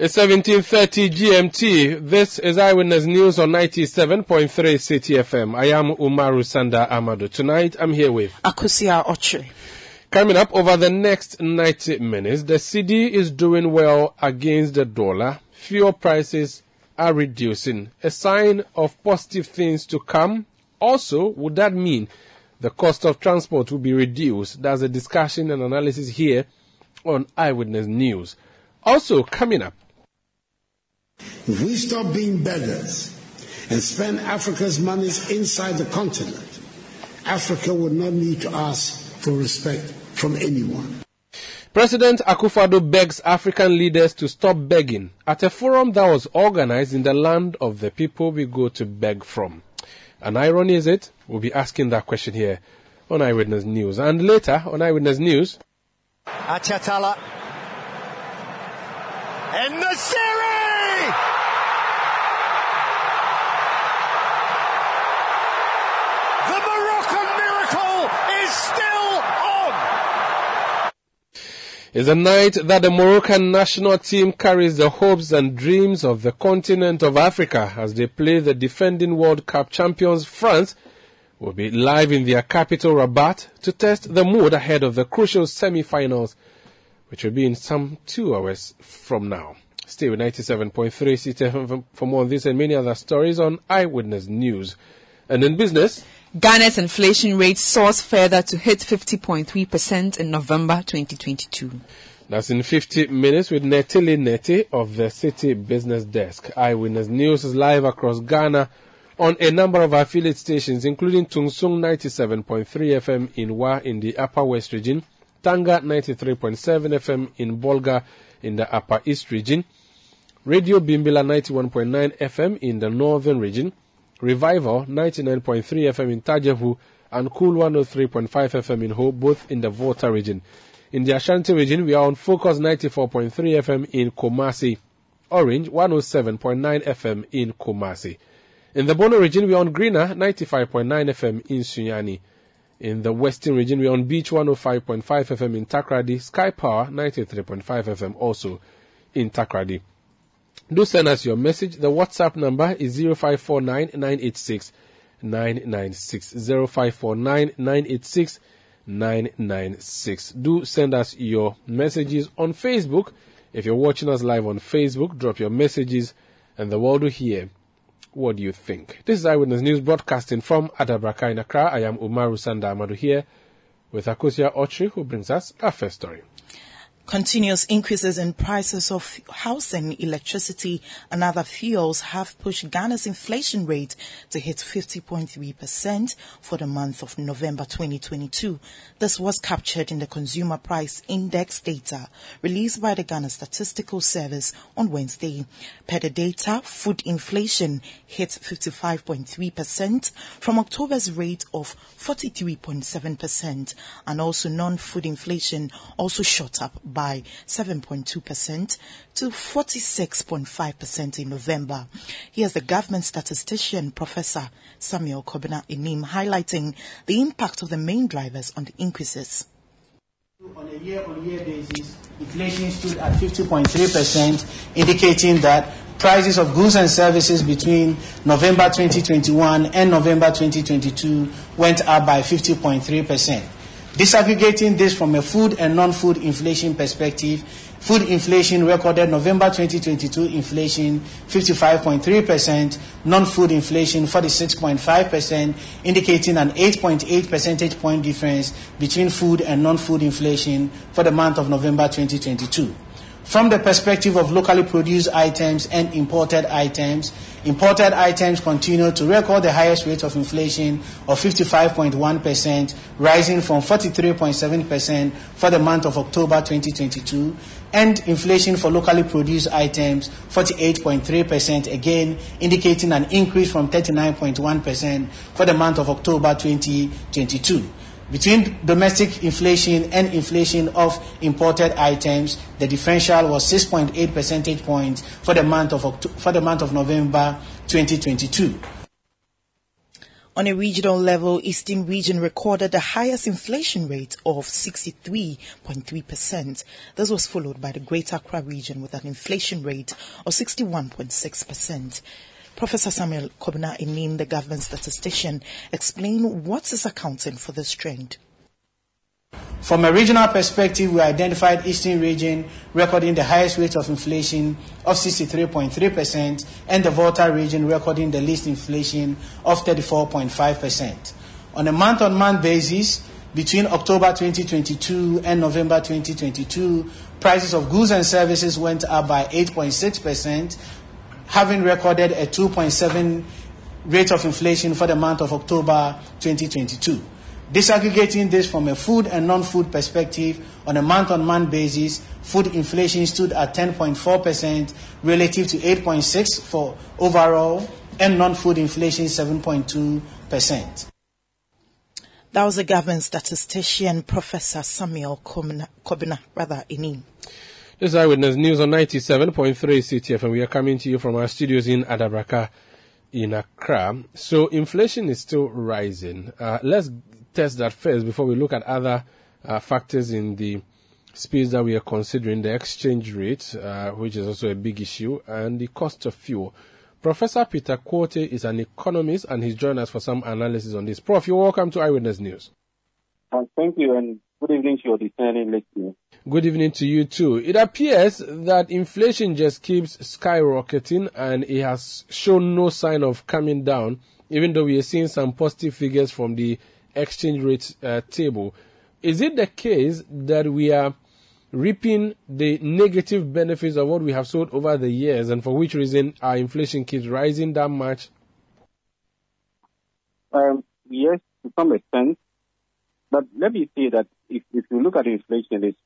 It's 1730 GMT. This is Eyewitness News on 97.3 Citi FM. I am Umaru Sanda Amadu. Tonight I'm here with Akusia Ochre. Coming up over the next 90 minutes, the cedi is doing well against the dollar. Fuel prices are reducing. A sign of positive things to come. Also, would that mean the cost of transport will be reduced? That's a discussion and analysis here on Eyewitness News. Also, coming up, if we stop being beggars and spend Africa's monies inside the continent, Africa would not need to ask for respect from anyone. President Akufo-Addo begs African leaders to stop begging at a forum that was organized in the land of the people we go to beg from. An irony is it? We'll be asking that question here on Eyewitness News. And later on Eyewitness News. Achatala. And the series! The Moroccan miracle is still on! Is a night that the Moroccan national team carries the hopes and dreams of the continent of Africa as they play the defending World Cup champions France will be live in their capital Rabat to test the mood ahead of the crucial semi-finals which will be in some two hours from now. Stay with 97.3 Citi FM for more on this and many other stories on Eyewitness News. And in business, Ghana's inflation rate soars further to hit 50.3% in November 2022. That's in 50 minutes with Netili Neti of the City Business Desk. Eyewitness News is live across Ghana on a number of affiliate stations, including Tungsung 97.3 FM in Wa in the Upper West region, Tanga 93.7 FM in Bolga in the Upper East region, Radio Bimbila 91.9 FM in the Northern region, Revival 99.3 FM in Tajevu, and Cool 103.5 FM in Ho, both in the Volta region. In the Ashanti region, we are on Focus 94.3 FM in Kumasi, Orange 107.9 FM in Kumasi. In the Bono region, we are on Greener 95.9 FM in Sunyani. In the Western region, we are on Beach 105.5 FM in Takoradi, Sky Power 93.5 FM also in Takoradi. Do send us your message. The WhatsApp number is 0549 986 996. 0549 986 996. Do send us your messages on Facebook. If you're watching us live on Facebook, drop your messages and the world will hear what do you think? This is Eyewitness News broadcasting from Adabraka in Accra. I am Umaru Sanda Amadu here with Akusia Ochi, who brings us our first story. Continuous increases in prices of housing, electricity, and other fuels have pushed Ghana's inflation rate to hit 50.3% for the month of November 2022. This was captured in the Consumer Price Index data released by the Ghana Statistical Service on Wednesday. Per the data, food inflation hit 55.3% from October's rate of 43.7%, and also non-food inflation also shot up by 7.2% to 46.5% in November. Here's the government statistician, Professor Samuel Kobina Annim, highlighting the impact of the main drivers on the increases. On a year-on-year basis, inflation stood at 50.3%, indicating that prices of goods and services between November 2021 and November 2022 went up by 50.3%. Disaggregating this from a food and non-food inflation perspective, food inflation recorded November 2022 inflation 55.3%, non-food inflation 46.5%, indicating an 8.8 percentage point difference between food and non-food inflation for the month of November 2022. From the perspective of locally produced items and imported items, imported items continue to record the highest rate of inflation of 55.1%, rising from 43.7% for the month of October 2022, and inflation for locally produced items 48.3%, again indicating an increase from 39.1% for the month of October 2022. Between domestic inflation and inflation of imported items, the differential was 6.8 percentage points for the month of October, for the month of November 2022. On a regional level, Eastern region recorded the highest inflation rate of 63.3%. This was followed by the Greater Accra region with an inflation rate of 61.6%. Professor Samuel Kobina Annim, the government statistician, explain what is accounting for this trend. From a regional perspective, we identified Eastern region recording the highest rate of inflation of 63.3% and the Volta region recording the least inflation of 34.5%. On a month-on-month basis, between October 2022 and November 2022, prices of goods and services went up by 8.6%, having recorded a 2.7 rate of inflation for the month of October 2022. Disaggregating this from a food and non-food perspective on a month-on-month basis, food inflation stood at 10.4% relative to 8.6 for overall and non-food inflation 7.2%. That was the government statistician, Professor Samuel Kobina, rather, Annim. This is Eyewitness News on 97.3 CTF, and we are coming to you from our studios in Adabraka in Accra. So inflation is still rising. Uh, let's test that first before we look at other uh, factors in the space that we are considering, the exchange rate, uh, which is also a big issue, and the cost of fuel. Professor Peter Quartey is an economist and he's joined us for some analysis on this. Prof, you're welcome to Eyewitness News. Uh, thank you and good evening to your discerning listeners. Good evening to you too. It appears that inflation just keeps skyrocketing and it has shown no sign of coming down, even though we are seeing some positive figures from the exchange rate uh, table. Is it the case that we are reaping the negative benefits of what we have sold over the years and for which reason our inflation keeps rising that much? Um, yes, to some extent. But let me say that if, if you look at inflation, it's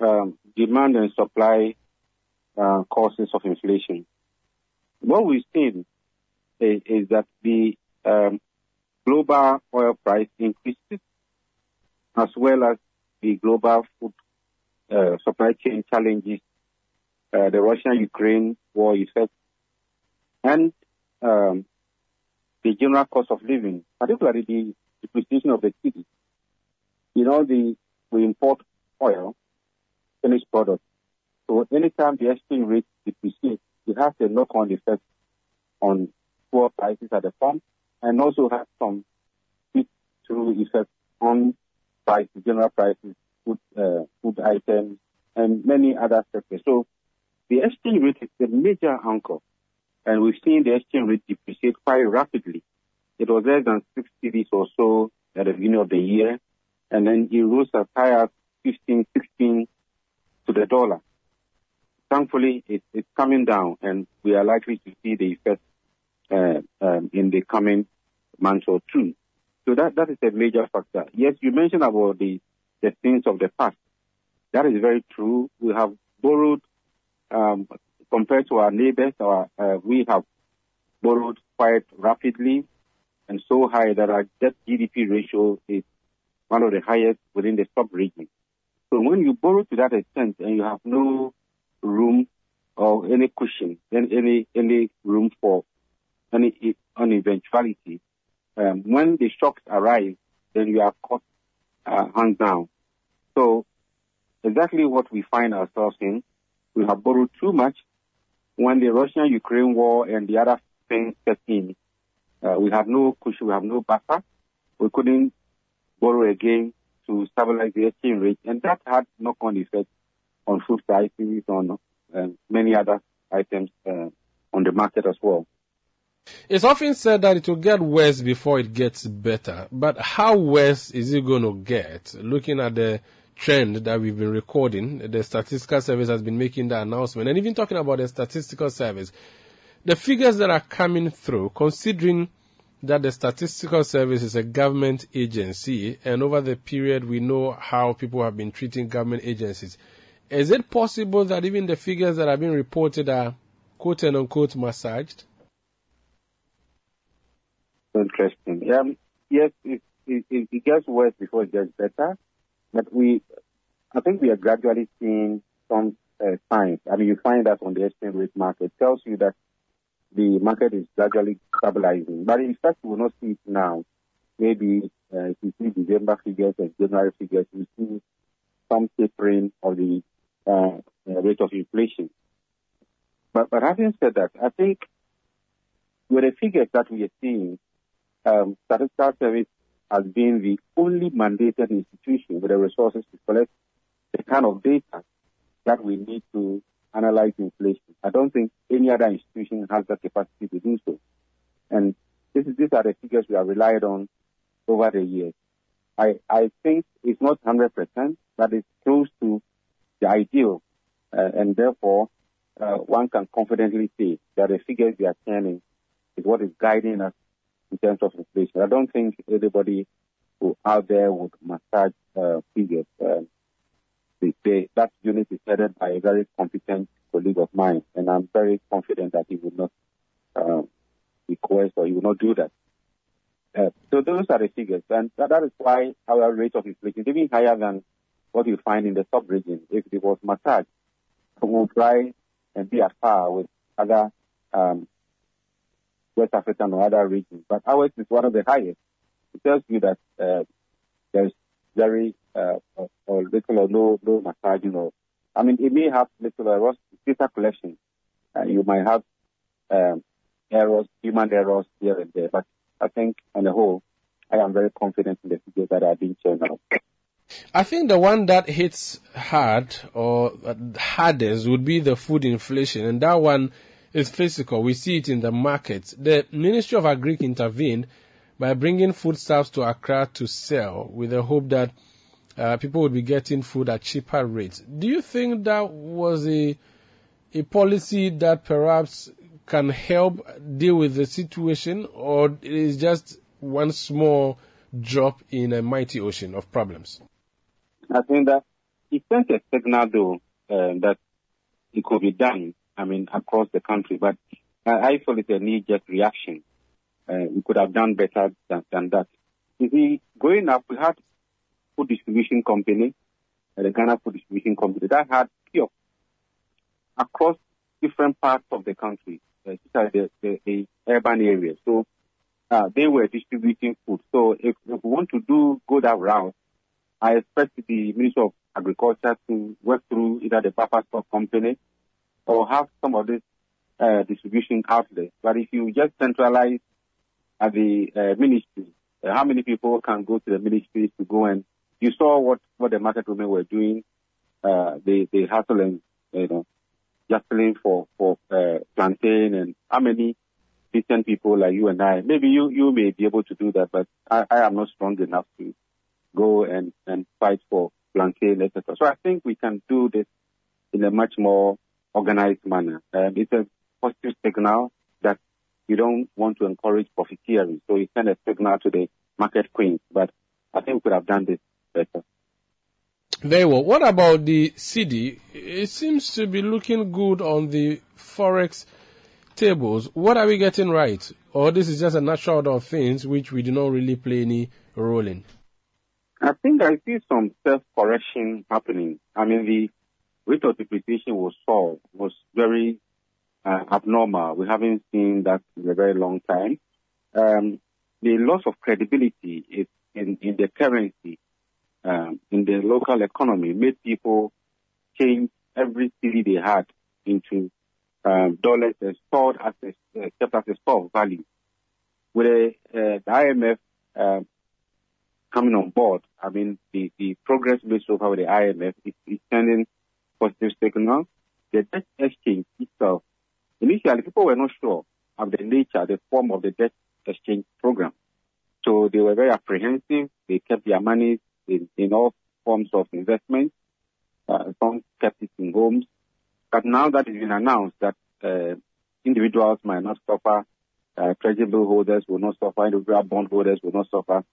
um, demand and supply uh, causes of inflation. What we've seen is, is that the um, global oil price increases as well as the global food uh, supply chain challenges, uh, the Russia-Ukraine war effect, and um, the general cost of living, particularly the depreciation of the cedi. You know, the, we import oil, finished product. So anytime the exchange rate depreciates, it has a knock-on effect on poor prices at the pump and also has some through effect on prices, general prices, food, uh, food items, and many other sectors. So the exchange rate is a major anchor, and we've seen the exchange rate depreciate quite rapidly. It was less than 6 cedis or so at the beginning of the year, and then it rose as high as 15, 16 to the dollar. Thankfully, it, it's coming down, and we are likely to see the effect uh, um, in the coming months or two. So that, that is a major factor. Yes, you mentioned about the, the things of the past. That is very true. We have borrowed, um, compared to our neighbors, our, uh, we have borrowed quite rapidly and so high that our debt GDP ratio is one of the highest within the sub-region. So when you borrow to that extent and you have no room or any cushion, then any any room for any, any eventuality, um, when the shocks arrive, then you are caught uh, hands down. So exactly what we find ourselves in. We have borrowed too much. When the Russian-Ukraine war and the other things set in, uh, we have no cushion, we have no buffer. We couldn't borrow again to stabilize the exchange rate, and that had knock-on effect on food prices, on uh, many other items uh, on the market as well. It's often said that it will get worse before it gets better. But how worse is it going to get? Looking at the trend that we've been recording. The statistical service has been making that announcement. And even talking about the statistical service, the figures that are coming through, considering that the statistical service is a government agency and over the period we know how people have been treating government agencies. Is it possible that even the figures that have been reported are quote and unquote massaged? Interesting. Um, yes, it, it, it gets worse before it gets better. But we, I think we are gradually seeing some uh, signs. I mean, you find that on the exchange rate market. It tells you that the market is gradually stabilizing. But in fact, we will not see it now. Maybe uh, if you see December figures and January figures, we see some tapering of the uh, uh, rate of inflation. But, but having said that, I think with the figures that we are seeing, um, Statistical Service has been the only mandated institution with the resources to collect the kind of data that we need to analyze inflation. I don't think any other institution has the capacity to do so. And this is, these are the figures we have relied on over the years. I, I think it's not 100%, but it's close to the ideal. Uh, and therefore, uh, one can confidently say that the figures we are turning is what is guiding us in terms of inflation. I don't think anybody who out there would massage uh, figures. Uh, they, that unit is headed by a very competent colleague of mine, and I'm very confident that he would not uh, request or he will not do that. Uh, so those are the figures, and that, that is why our rate of inflation is even higher than what you find in the sub-region. If it was massaged, we will try and be at par with other um, West African or other regions, but ours is one of the highest. It tells you that uh, there's very uh, or little or no no massaging or I mean it may have little errors, data collection. Uh, you might have um, errors, human errors here and there, but I think on the whole, I am very confident in the figures that are being shown now. I think the one that hits hard or hardest would be the food inflation, and that one is physical. We see it in the markets. The Ministry of Agri intervened by bringing foodstuffs to Accra to sell with the hope that uh, people would be getting food at cheaper rates. Do you think that was a a policy that perhaps can help deal with the situation, or it is just one small drop in a mighty ocean of problems? I think that it sent a signal, though, uh, that it could be done. I mean, across the country, but I feel it's a knee-jerk reaction. Uh, we could have done better than, than that. You see, up, we had food distribution company, the Ghana Food Distribution Company, that had kiosks across different parts of the country, uh, the, the, the urban areas. So uh, they were distributing food. So if, if, we want to do go that route, I expect the Ministry of Agriculture to work through either the Buffer Stock Company or have some of this uh, distribution outlets. But if you just centralize at the uh, ministry, uh, how many people can go to the ministries to go and you saw what, what the market women were doing. Uh, they, they hustling, you know, jostling for, for, uh, plantain and how many decent people like you and I, maybe you, you may be able to do that, but I, I am not strong enough to go and, and fight for plantain, etc. So I think we can do this in a much more organized manner. Um, it's a positive signal that you don't want to encourage profiteering. So you send a signal to the market queens. But I think we could have done this better. Very well. What about the cedi? It seems to be looking good on the forex tables. What are we getting right? Or this is just a natural order of things which we do not really play any role in? I think I see some self-correction happening. I mean, the rate of depreciation was saw was very uh, abnormal. We haven't seen that in a very long time. Um, the loss of credibility is in, in the currency, um, in the local economy, made people change every cedi they had into um, dollars and stored as a, uh, kept as a store of value. With a, uh, the IMF um, coming on board, I mean, the, the progress made so far with the IMF is, is sending positive signal. The debt exchange itself, initially people were not sure of the nature, the form of the debt exchange program. So they were very apprehensive. They kept their money in, in off forms of investment. Uh, some kept it in homes. But now that it's been announced that uh, individuals might not suffer, uh, treasury bill holders will not suffer, individual bond holders will not suffer,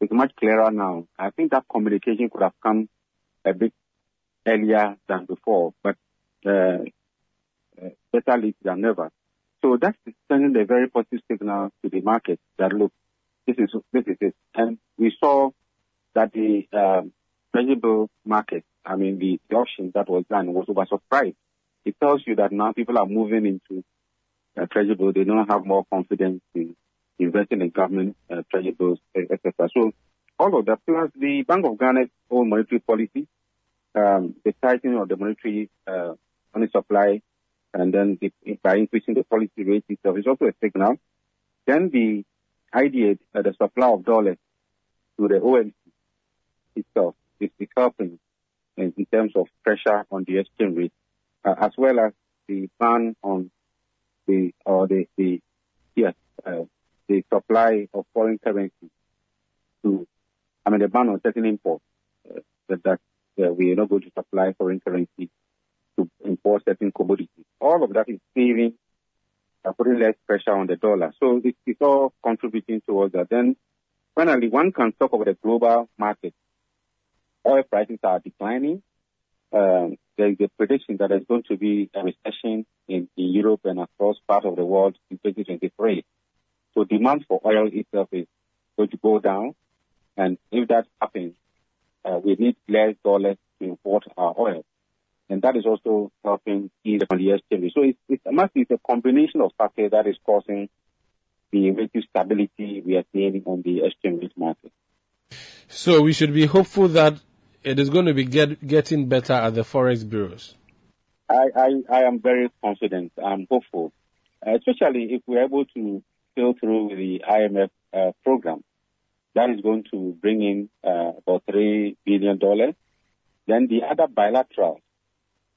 it's much clearer now. I think that communication could have come a bit earlier than before, but uh, uh, better late than never. So that's sending a very positive signal to the market that look, this is this is it. And we saw that the um, treasury market, I mean the, the auction that was done was oversubscribed. It tells you that now people are moving into uh, treasury. They don't have more confidence in investing in government uh, etc. So all of that, plus the Bank of Ghana's own monetary policy, um, the tightening of the monetary uh, money supply, and then the, by increasing the policy rate itself is also a signal. Then the idea that the supply of dollars to the OMC itself is, helping in, in, terms of pressure on the exchange rate, uh, as well as the ban on the or the the yes uh, the supply of foreign currency to, I mean, the ban on certain imports uh, that, that uh, we are not going to supply foreign currency to import certain commodities. All of that is saving, uh, putting less pressure on the dollar. So it, it's all contributing towards that. Then finally, one can talk about the global market. Oil prices are declining. Um, there is a prediction that there's going to be a recession in, in Europe and across part of the world in 2023. So demand for oil itself is going to go down. And if that happens, uh, we need less dollars to import our oil. And that is also helping ease the exchange. So it's, it's, it must be a combination of factors that is causing the relative stability we are seeing on the exchange rate market. So we should be hopeful that it is going to be get, getting better at the forex bureaus. I, I, I am very confident. I'm hopeful, especially if we're able to still through the IMF uh, program. That is going to bring in uh, about $3 billion. Then the other bilateral,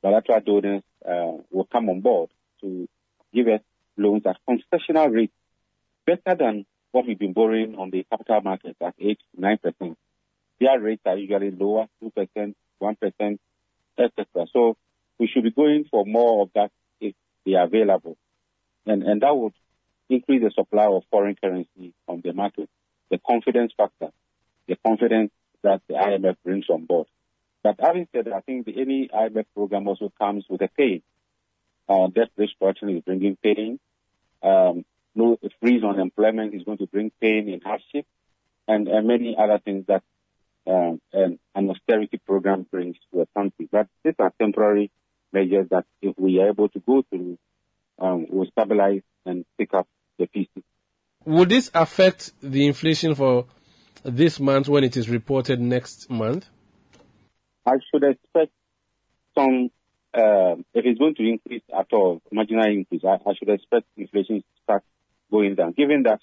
bilateral donors uh, will come on board to give us loans at concessional rates better than what we've been borrowing on the capital markets at 8 to 9%. Their rates are usually lower, 2%, 1%, etc. So we should be going for more of that if they are available. And, and that would increase the supply of foreign currency on the market, the confidence factor, the confidence that the IMF brings on board. But having said that, I think the, any IMF program also comes with a pain. Uh, debt restructuring is bringing pain. Um, no freeze on employment is going to bring pain and hardship, and, and many other things that um, an, an austerity program brings to a country. But these are temporary measures that, if we are able to go through, um, will stabilize and pick up the pieces. Would this affect the inflation for this month when it is reported next month? I should expect some, uh, if it's going to increase at all, marginal increase, I, I should expect inflation to start going down, given that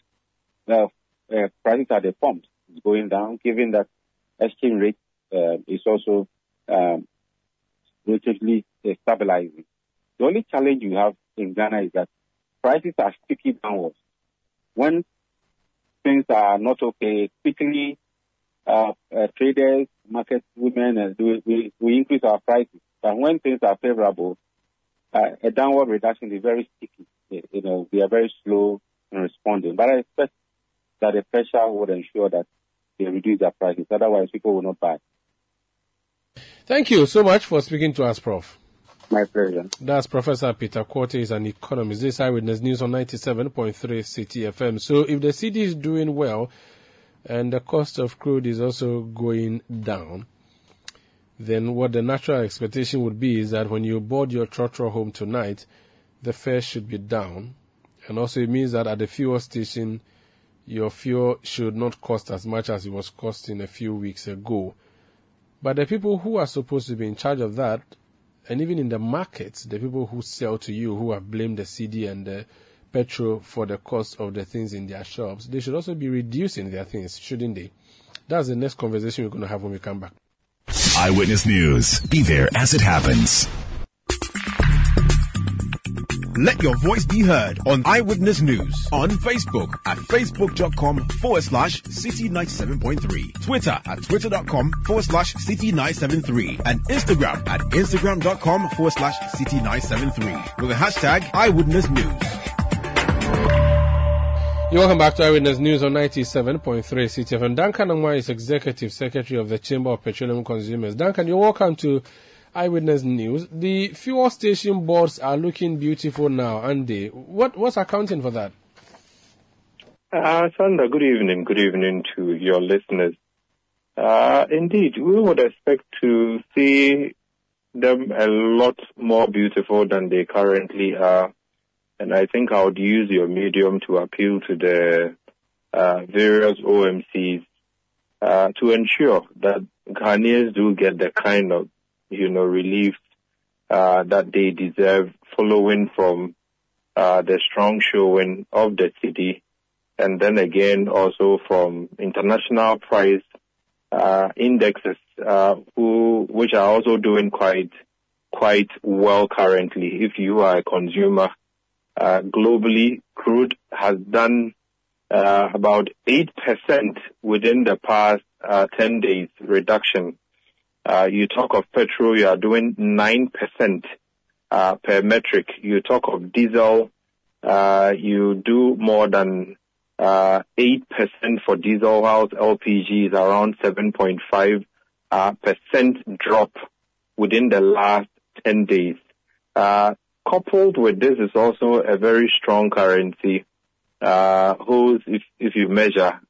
uh, uh, prices at the pumps is going down, given that exchange rate uh, is also um, relatively stabilizing. The only challenge you have in Ghana is that prices are sticky downwards. When things are not okay, quickly uh, uh, traders, market women, uh, we, we, we increase our prices. But when things are favorable, uh, a downward reduction is very sticky. You know, we are very slow in responding. But I expect that the pressure would ensure that they reduce their prices. Otherwise, people will not buy. Thank you so much for speaking to us, Prof. My pleasure. That's Professor Peter Quartey, is an economist. This Eyewitness News on 97.3 Citi FM. So if the cedi is doing well and the cost of crude is also going down, then what the natural expectation would be is that when you board your trotro home tonight, the fare should be down. And also it means that at the fuel station, your fuel should not cost as much as it was costing a few weeks ago. But the people who are supposed to be in charge of that and even in the markets, the people who sell to you who have blamed the cedi and the petrol for the cost of the things in their shops, they should also be reducing their things, shouldn't they? That's the next conversation we're going to have when we come back. Eyewitness News. Be there as it happens. Let your voice be heard on Eyewitness News on Facebook at facebook.com forward slash city 97.3, Twitter at twitter.com forward slash city 973, and Instagram at instagram.com forward slash city 973 with the hashtag Eyewitness News. You're welcome back to Eyewitness News on 97.3 Citi FM. Duncan Amoah is Executive Secretary of the Chamber of Petroleum Consumers. Duncan, you're welcome to Eyewitness News. The fuel station boards are looking beautiful now, aren't? What, what's accounting for that? Uh, Sanda, good evening. Good evening to your listeners. Uh, indeed, we would expect to see them a lot more beautiful than they currently are and I think I would use your medium to appeal to the uh, various OMCs uh, to ensure that Ghanaians do get the kind of, you know, relief uh, that they deserve following from uh, the strong showing of the cedi and then again also from international price uh, indexes uh, who, which are also doing quite quite well currently if you are a consumer uh, globally, crude has done uh, about 8% within the past uh, 10 days reduction. Uh, you talk of petrol, you are doing 9% uh, per metric. You talk of diesel, uh, you do more than 8% for diesel, whilst LPG is around 7.5% drop within the last 10 days. Uh coupled with this is also a very strong currency, uh, whose, if, if you measure,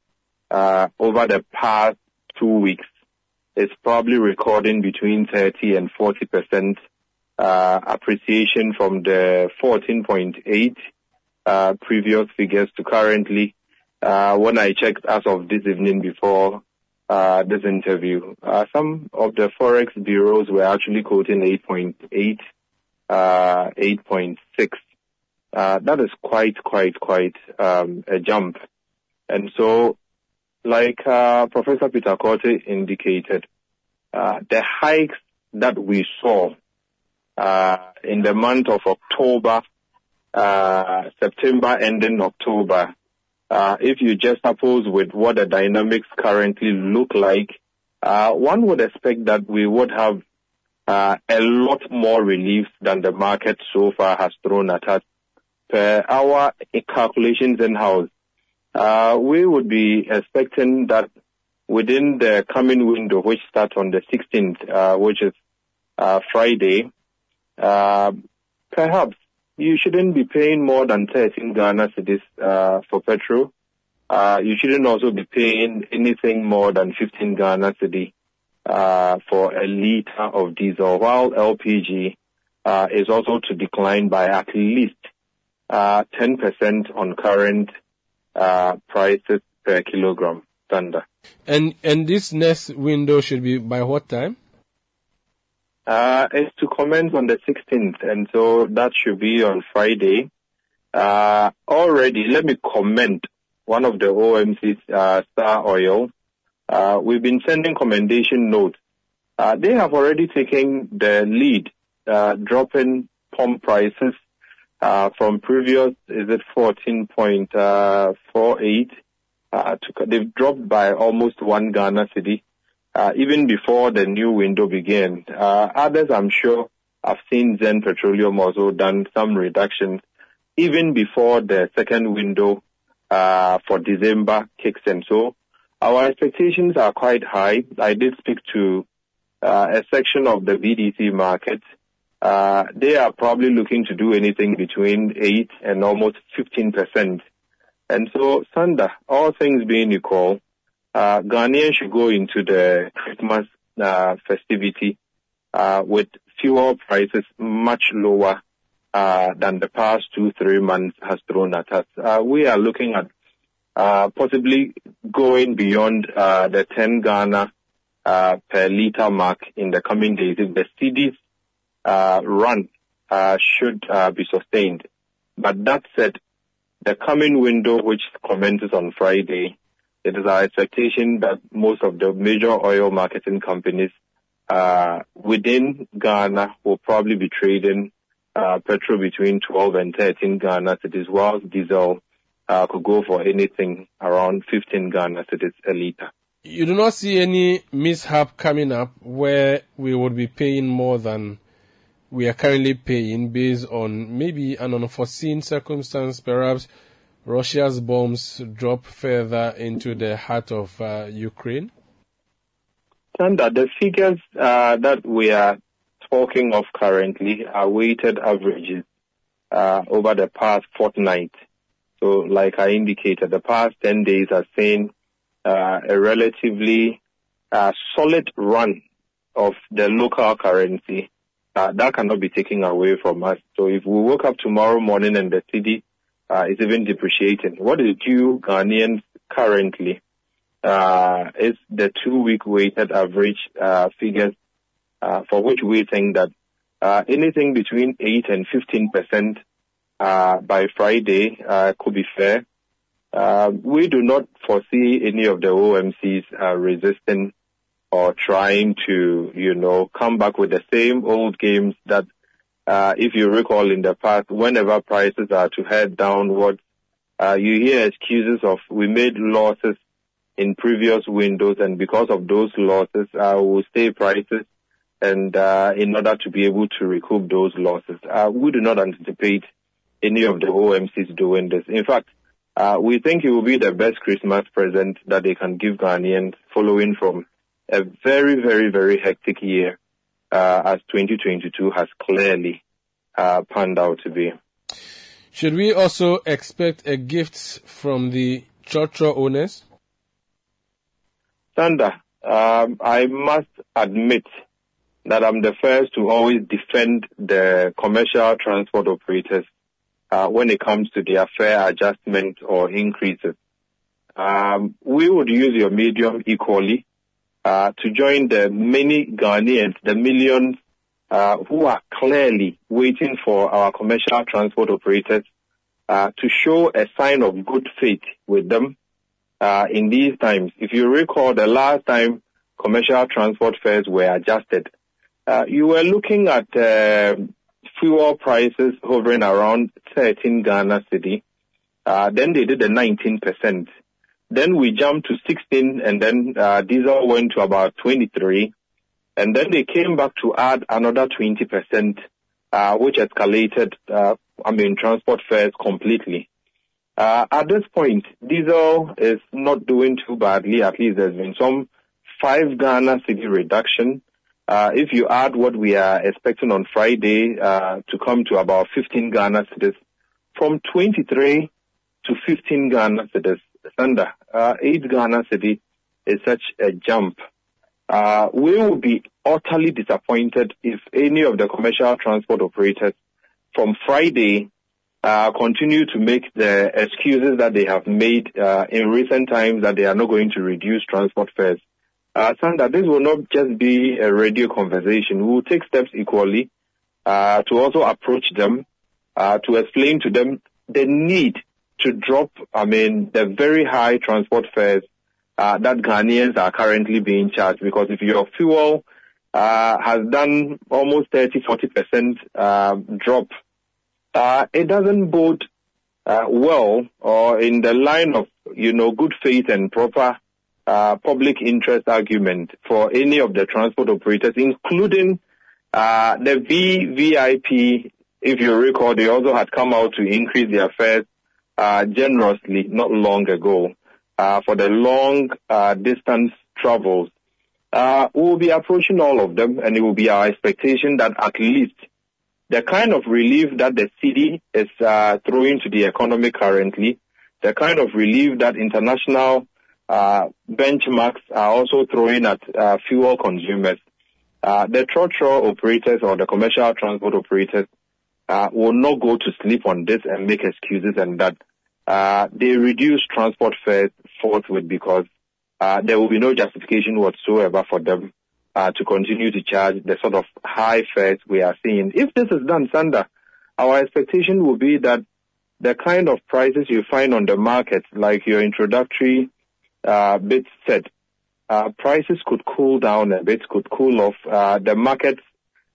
uh, over the past two weeks, it's probably recording between 30 and 40 percent uh, appreciation from the 14.8 uh, previous figures to currently. Uh, when I checked as of this evening before uh, this interview, uh, some of the forex bureaus were actually quoting 8.8 uh, 8.6. Uh, that is quite, quite, quite um, a jump. And so, like uh, Professor Peter Quartey indicated, uh, the hikes that we saw uh, in the month of October, uh, September ending October, uh if you just oppose with what the dynamics currently look like, uh one would expect that we would have uh, a lot more relief than the market so far has thrown at us. Per our calculations in-house, we would be expecting that within the coming window, which starts on the 16th, uh, which is uh, Friday, uh, perhaps you shouldn't be paying more than 13 Ghana cedis uh, for petrol. Uh you shouldn't also be paying anything more than 15 Ghana cedi uh, for a liter of diesel, while LPG uh, is also to decline by at least uh, 10% on current uh, prices per kilogram standard. And and this next window should be by what time? Uh, it's to commence on the 16th, and so that should be on Friday. Uh, already, let me comment one of the OMC's uh, Star Oil uh, we've been sending commendation notes. Uh, they have already taken the lead, uh, dropping pump prices from previous, is it 14.48? Uh, they've dropped by almost one Ghana cedi, uh, even before the new window began. Uh, others, I'm sure, have seen Zen Petroleum also done some reductions even before the second window uh for December kicks in. So our expectations are quite high. I did speak to uh, a section of the BDC market. Uh, they are probably looking to do anything between 8 and almost 15%. And so, Sanda, all things being equal, uh, Ghanaians should go into the Christmas uh, festivity uh, with fuel prices much lower uh, than the past two, three months has thrown at us. Uh, we are looking at uh, possibly going beyond uh, the 10 Ghana uh, per liter mark in the coming days if the cedis uh, run uh, should uh, be sustained. But that said, the coming window, which commences on Friday, it is our expectation that most of the major oil marketing companies within Ghana will probably be trading uh, petrol between 12 and 13 Ghana cedis, whilst diesel uh, could go for anything around 15 Ghana cedis a litre. You do not see any mishap coming up where we would be paying more than we are currently paying based on maybe an unforeseen circumstance, perhaps Russia's bombs drop further into the heart of uh, Ukraine? Sanda, the figures uh, that we are talking of currently are weighted averages uh, over the past fortnight. So, like I indicated, the past 10 days are saying uh, a relatively uh, solid run of the local currency. Uh, that cannot be taken away from us. So, if we woke up tomorrow morning and the cedi uh, is even depreciating, what is due Ghanaians currently uh, is the two-week weighted average uh, figures uh, for which we think that uh, anything between 8 and 15 percent uh, by Friday uh, could be fair. Uh, we do not foresee any of the OMCs uh, resisting or trying to, you know, come back with the same old games that, uh, if you recall in the past, whenever prices are to head downwards, uh, you hear excuses of we made losses in previous windows and because of those losses, uh, we'll stay prices and uh, in order to be able to recoup those losses. Uh, we do not anticipate any of the OMCs doing this. In fact, uh, we think it will be the best Christmas present that they can give Ghanaians following from a very, very, very hectic year uh, as 2022 has clearly uh, panned out to be. Should we also expect a gift from the trotro owners? Sanda, um, I must admit that I'm the first to always defend the commercial transport operators uh, when it comes to their fare adjustment or increases. Um, we would use your medium equally uh, to join the many Ghanaians, the millions uh, who are clearly waiting for our commercial transport operators uh, to show a sign of good faith with them uh, in these times. If you recall, the last time commercial transport fares were adjusted, uh, you were looking at fuel prices hovering around 13 Ghana cedi. Uh, then they did the 19%. Then we jumped to 16 and then uh, diesel went to about 23. And then they came back to add another 20%, uh, which escalated, uh, I mean, transport fares completely. Uh, at this point, diesel is not doing too badly. At least there's been some 5 Ghana cedi reduction. Uh, if you add what we are expecting on Friday uh, to come to about 15 Ghana cedis, from 23 to 15 Ghana cedis, under uh, 8 Ghana cedi is such a jump. Uh, we will be utterly disappointed if any of the commercial transport operators from Friday uh, continue to make the excuses that they have made uh, in recent times that they are not going to reduce transport fares. Uh, Sanda, this will not just be a radio conversation. We will take steps equally uh, to also approach them, uh, to explain to them the need to drop, I mean, the very high transport fares uh, that Ghanaians are currently being charged. Because if your fuel uh, has done almost 30, 40% uh, drop, it doesn't bode uh, well or in the line of, you know, good faith and proper uh, public interest argument for any of the transport operators, including uh, the VVIP. If you recall, they also had come out to increase their fares uh, generously not long ago uh, for the long uh, distance travels. Uh, we will be approaching all of them, and it will be our expectation that at least the kind of relief that the cedi is throwing to the economy currently, the kind of relief that international uh, benchmarks are also throwing at uh, fuel consumers. Uh, the trotro operators or the commercial transport operators will not go to sleep on this and make excuses and that they reduce transport fares forthwith because uh, there will be no justification whatsoever for them uh, to continue to charge the sort of high fares we are seeing. If this is done, Sanda, our expectation will be that the kind of prices you find on the market, like your introductory uh, bit set, uh, prices could cool down a bit, could cool off. Uh, the markets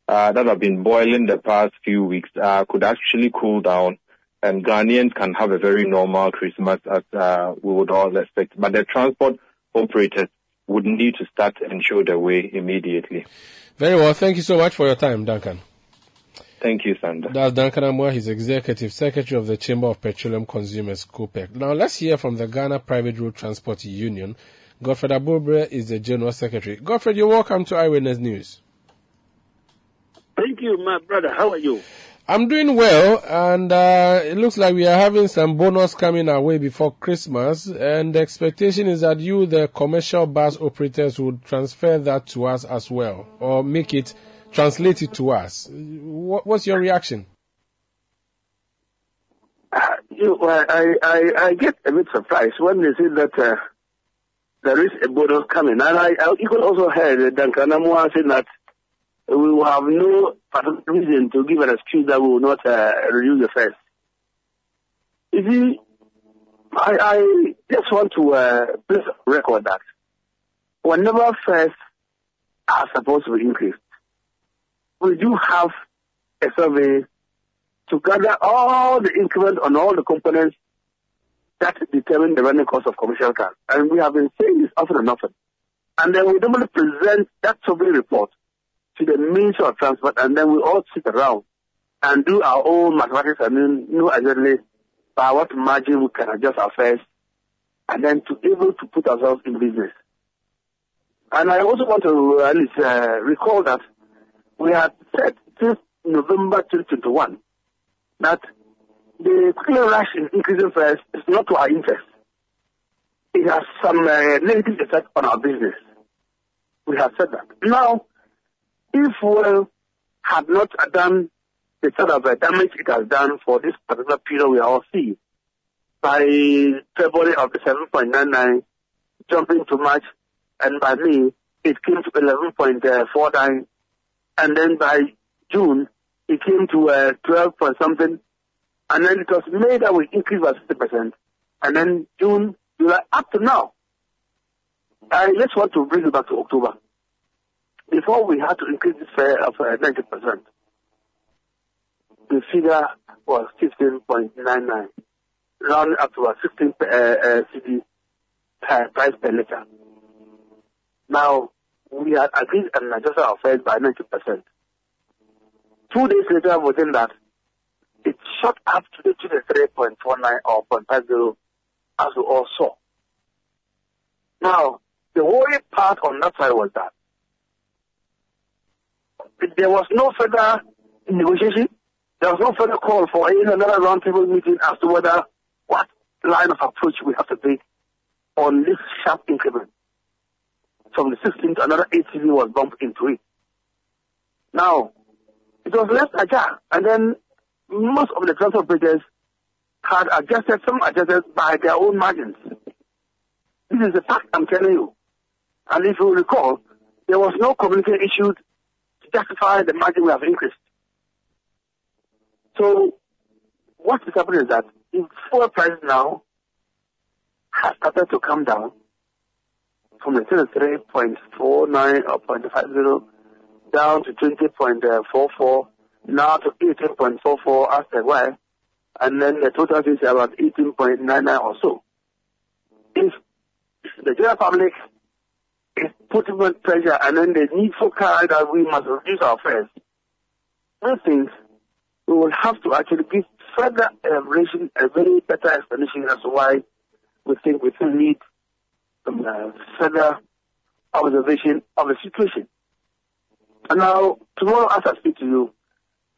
uh, that have been boiling the past few weeks uh, could actually cool down and Ghanaians can have a very normal Christmas as uh, we would all expect. But the transport operators would need to start and show the way immediately. Very well. Thank you so much for your time, Duncan. Thank you, Sanda. That's Duncan Amoah. He's Executive Secretary of the Chamber of Petroleum Consumers, COPEC. Now let's hear from the Ghana Private Road Transport Union. Godfred Abulbire is the General Secretary. Godfred, you're welcome to Eyewitness News. Thank you, my brother. How are you? I'm doing well, and uh, it looks like we are having some bonus coming our way before Christmas. And the expectation is that you, the commercial bus operators, would transfer that to us as well, or make it translate it to us. What, what's your reaction? Uh, you, I, I, I get a bit surprised when they say that uh, there is a bonus coming, and I, I even also heard Duncan Amoah saying that we will have no reason to give an excuse that we will not uh, renew the first. You see, I, I just want to uh, please record that whenever first are supposed to be increased, we do have a survey to gather all the increments on all the components that determine the running cost of commercial cars. And we have been saying this often and often. And then we normally present that survey report to the Ministry of Transport, and then we all sit around and do our own mathematics and then know exactly by what margin we can adjust our fares, and then to be able to put ourselves in business. And I also want to uh, at least uh, recall that we had said since November 2021 that the clear rush in increasing fares is not to our interest. It has some uh, negative effect on our business. We have said that. Now, if we had not done the sort of uh, damage it has done for this particular period we all see, by February of the 7.99 jumping to March, and by May it came to 11.49, and then by June it came to uh, 12 point something, and then it was May that we increased by 60%, and then June, July, up to now. I just want to bring it back to October before we had to increase the fare of uh, 90%, the figure was 15.99, round up to a 16 uh, uh, cedi per price per liter. Now, we had agreed and adjusted our fares by 90%. Two days later, within that, it shot up to the 23.49 or 0.50 as we all saw. Now, the worry part on that side was that there was no further negotiation. There was no further call for another roundtable meeting as to whether what line of approach we have to take on this sharp increment. From the 16th, another 8 CV was bumped into it. Now, it was left ajar, and then most of the transport operators had adjusted, some adjusted by their own margins. This is the fact I'm telling you. And if you recall, there was no communication issued justify the margin we have increased. So what is happening is that if fuel prices now has started to come down from the 23.49 or 0.50 down to 20.44, now to 18.44 after a while, and then the total is about 18.99 or so. If the general public is putting on pressure and then the need for car that we must reduce our fares. Those things we will have to actually give further elaboration, a very better explanation as to why we think we still need some uh, further observation of the situation. And now, tomorrow as I speak to you,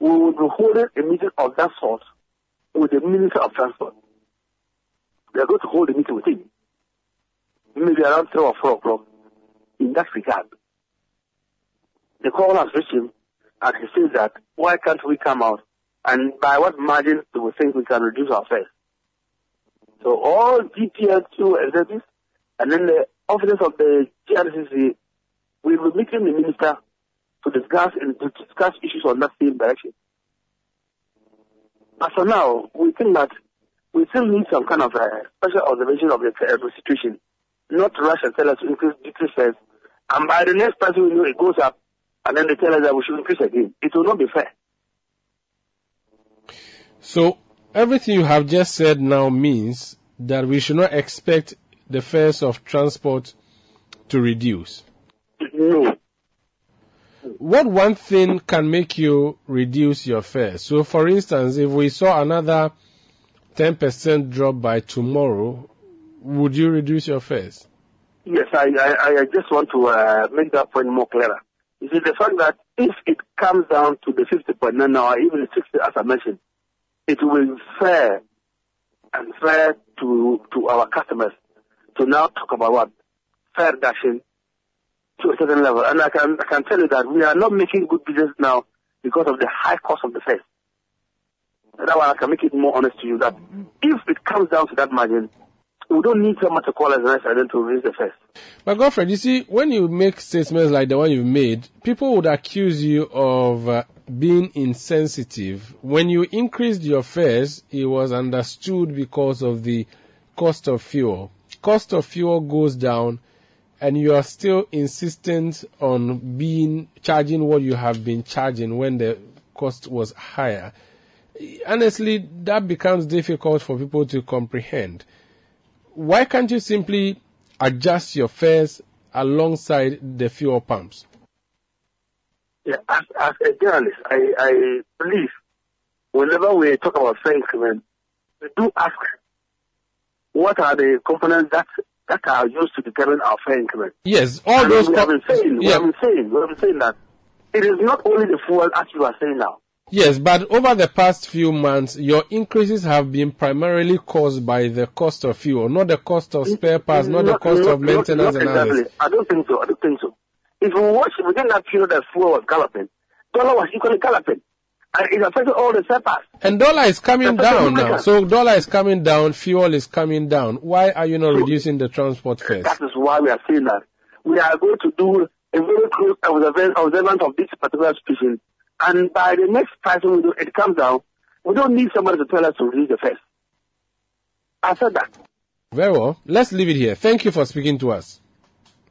we will be holding a meeting of that sort with the Minister of Transport. We are going to hold a meeting with him, maybe around 3 or 4 o'clock in that regard. The call has reached him and he says that why can't we come out and by what margin do we think we can reduce our fares? So all GPRTU executives and then the officers of the GRCC we will meeting the minister to discuss and to discuss issues on that same direction. As for now, we think that we still need some kind of a special observation of the, uh, situation, not rush and tell us to increase decrease fares and by the next person we know it goes up, and then they tell us that we should increase again. It will not be fair. So everything you have just said now means that we should not expect the fares of transport to reduce. No. What one thing can make you reduce your fares? So, for instance, if we saw another 10% drop by tomorrow, would you reduce your fares? Yes, I, I, I just want to uh, make that point more clearer. You see, the fact that if it comes down to the 50.9 now, or even the 60, as I mentioned, it will be fair and fair to, to our customers to now talk about what? Fair reduction to a certain level. And I can, I can tell you that we are not making good business now because of the high cost of the fares. That one I can make it more honest to you that if it comes down to that margin, we don't need someone to call us and then to raise the fares. But Godfred, you see, when you make statements like the one you've made, people would accuse you of uh, being insensitive. When you increased your fares, it was understood because of the cost of fuel. Cost of fuel goes down, and you are still insistent on being charging what you have been charging when the cost was higher. Honestly, that becomes difficult for people to comprehend. Why can't you simply adjust your fares alongside the fuel pumps? Yeah, as, as a journalist, I, I believe whenever we talk about fare increment, we do ask what are the components that that are used to determine our fare increment. Yes, all and those. we have co- been saying, we have been saying, we have been saying that it is not only the fuel as you are saying now. Yes, but over the past few months, your increases have been primarily caused by the cost of fuel, not the cost of spare parts, not the cost of maintenance not and exactly. others. I don't think so. I don't think so. If we watch within that period that fuel was galloping, dollar was equally galloping. And it affected all the spare parts. And dollar is coming down now. So dollar is coming down, fuel is coming down. Why are you not reducing the transport fares? That is why we are saying that we are going to do a very close observance of this particular situation. And by the next pricing we do, it comes down. We don't need somebody to tell us to reduce the first. I said that. Very well. Let's leave it here. Thank you for speaking to us.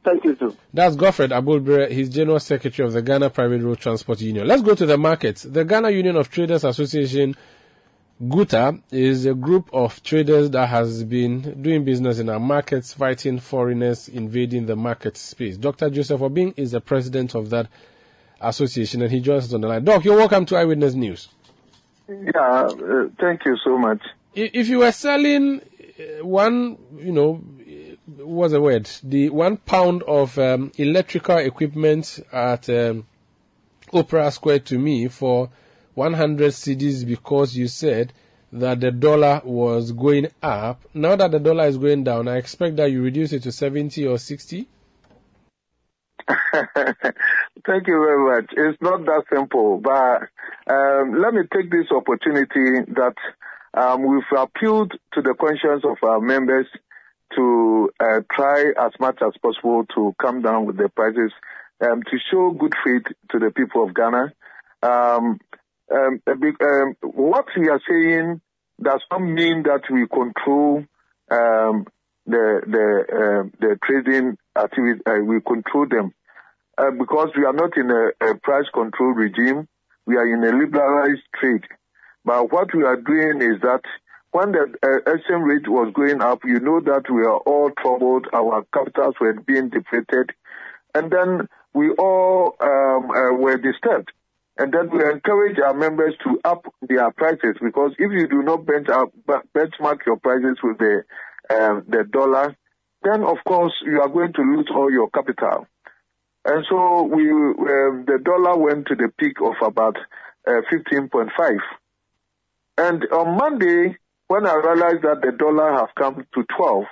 Thank you too. That's Godfred Abulbire. He's General Secretary of the Ghana Private Road Transport Union. Let's go to the markets. The Ghana Union of Traders Association, GUTA, is a group of traders that has been doing business in our markets, fighting foreigners invading the market space. Dr. Joseph Obeng is the president of that association and he joins us on the line. Doc, you're welcome to Eyewitness News. Yeah, uh, thank you so much. If you were selling uh, one, you know, what's the word? The one pound of um, electrical equipment at um, Opera Square to me for 100 cedis because you said that the dollar was going up. Now that the dollar is going down, I expect that you reduce it to 70 or 60. Thank you very much. It's not that simple, but um, let me take this opportunity that um, we've appealed to the conscience of our members to uh, try as much as possible to come down with the prices um, to show good faith to the people of Ghana. Um, um, um, what we are saying does not mean that we control the the uh, the trading activity. Uh, we control them uh, because we are not in a, a price control regime. We are in a liberalized trade. But what we are doing is that when the uh, exchange rate was going up, you know that we are all troubled. Our capitals were being depleted, and then we all um, uh, were disturbed. And then we encourage our members to up their prices because if you do not bench up, benchmark your prices with the um, the dollar, then of course you are going to lose all your capital. And so we um, the dollar went to the peak of about uh, 15.5. And on Monday, when I realized that the dollar has come to 12,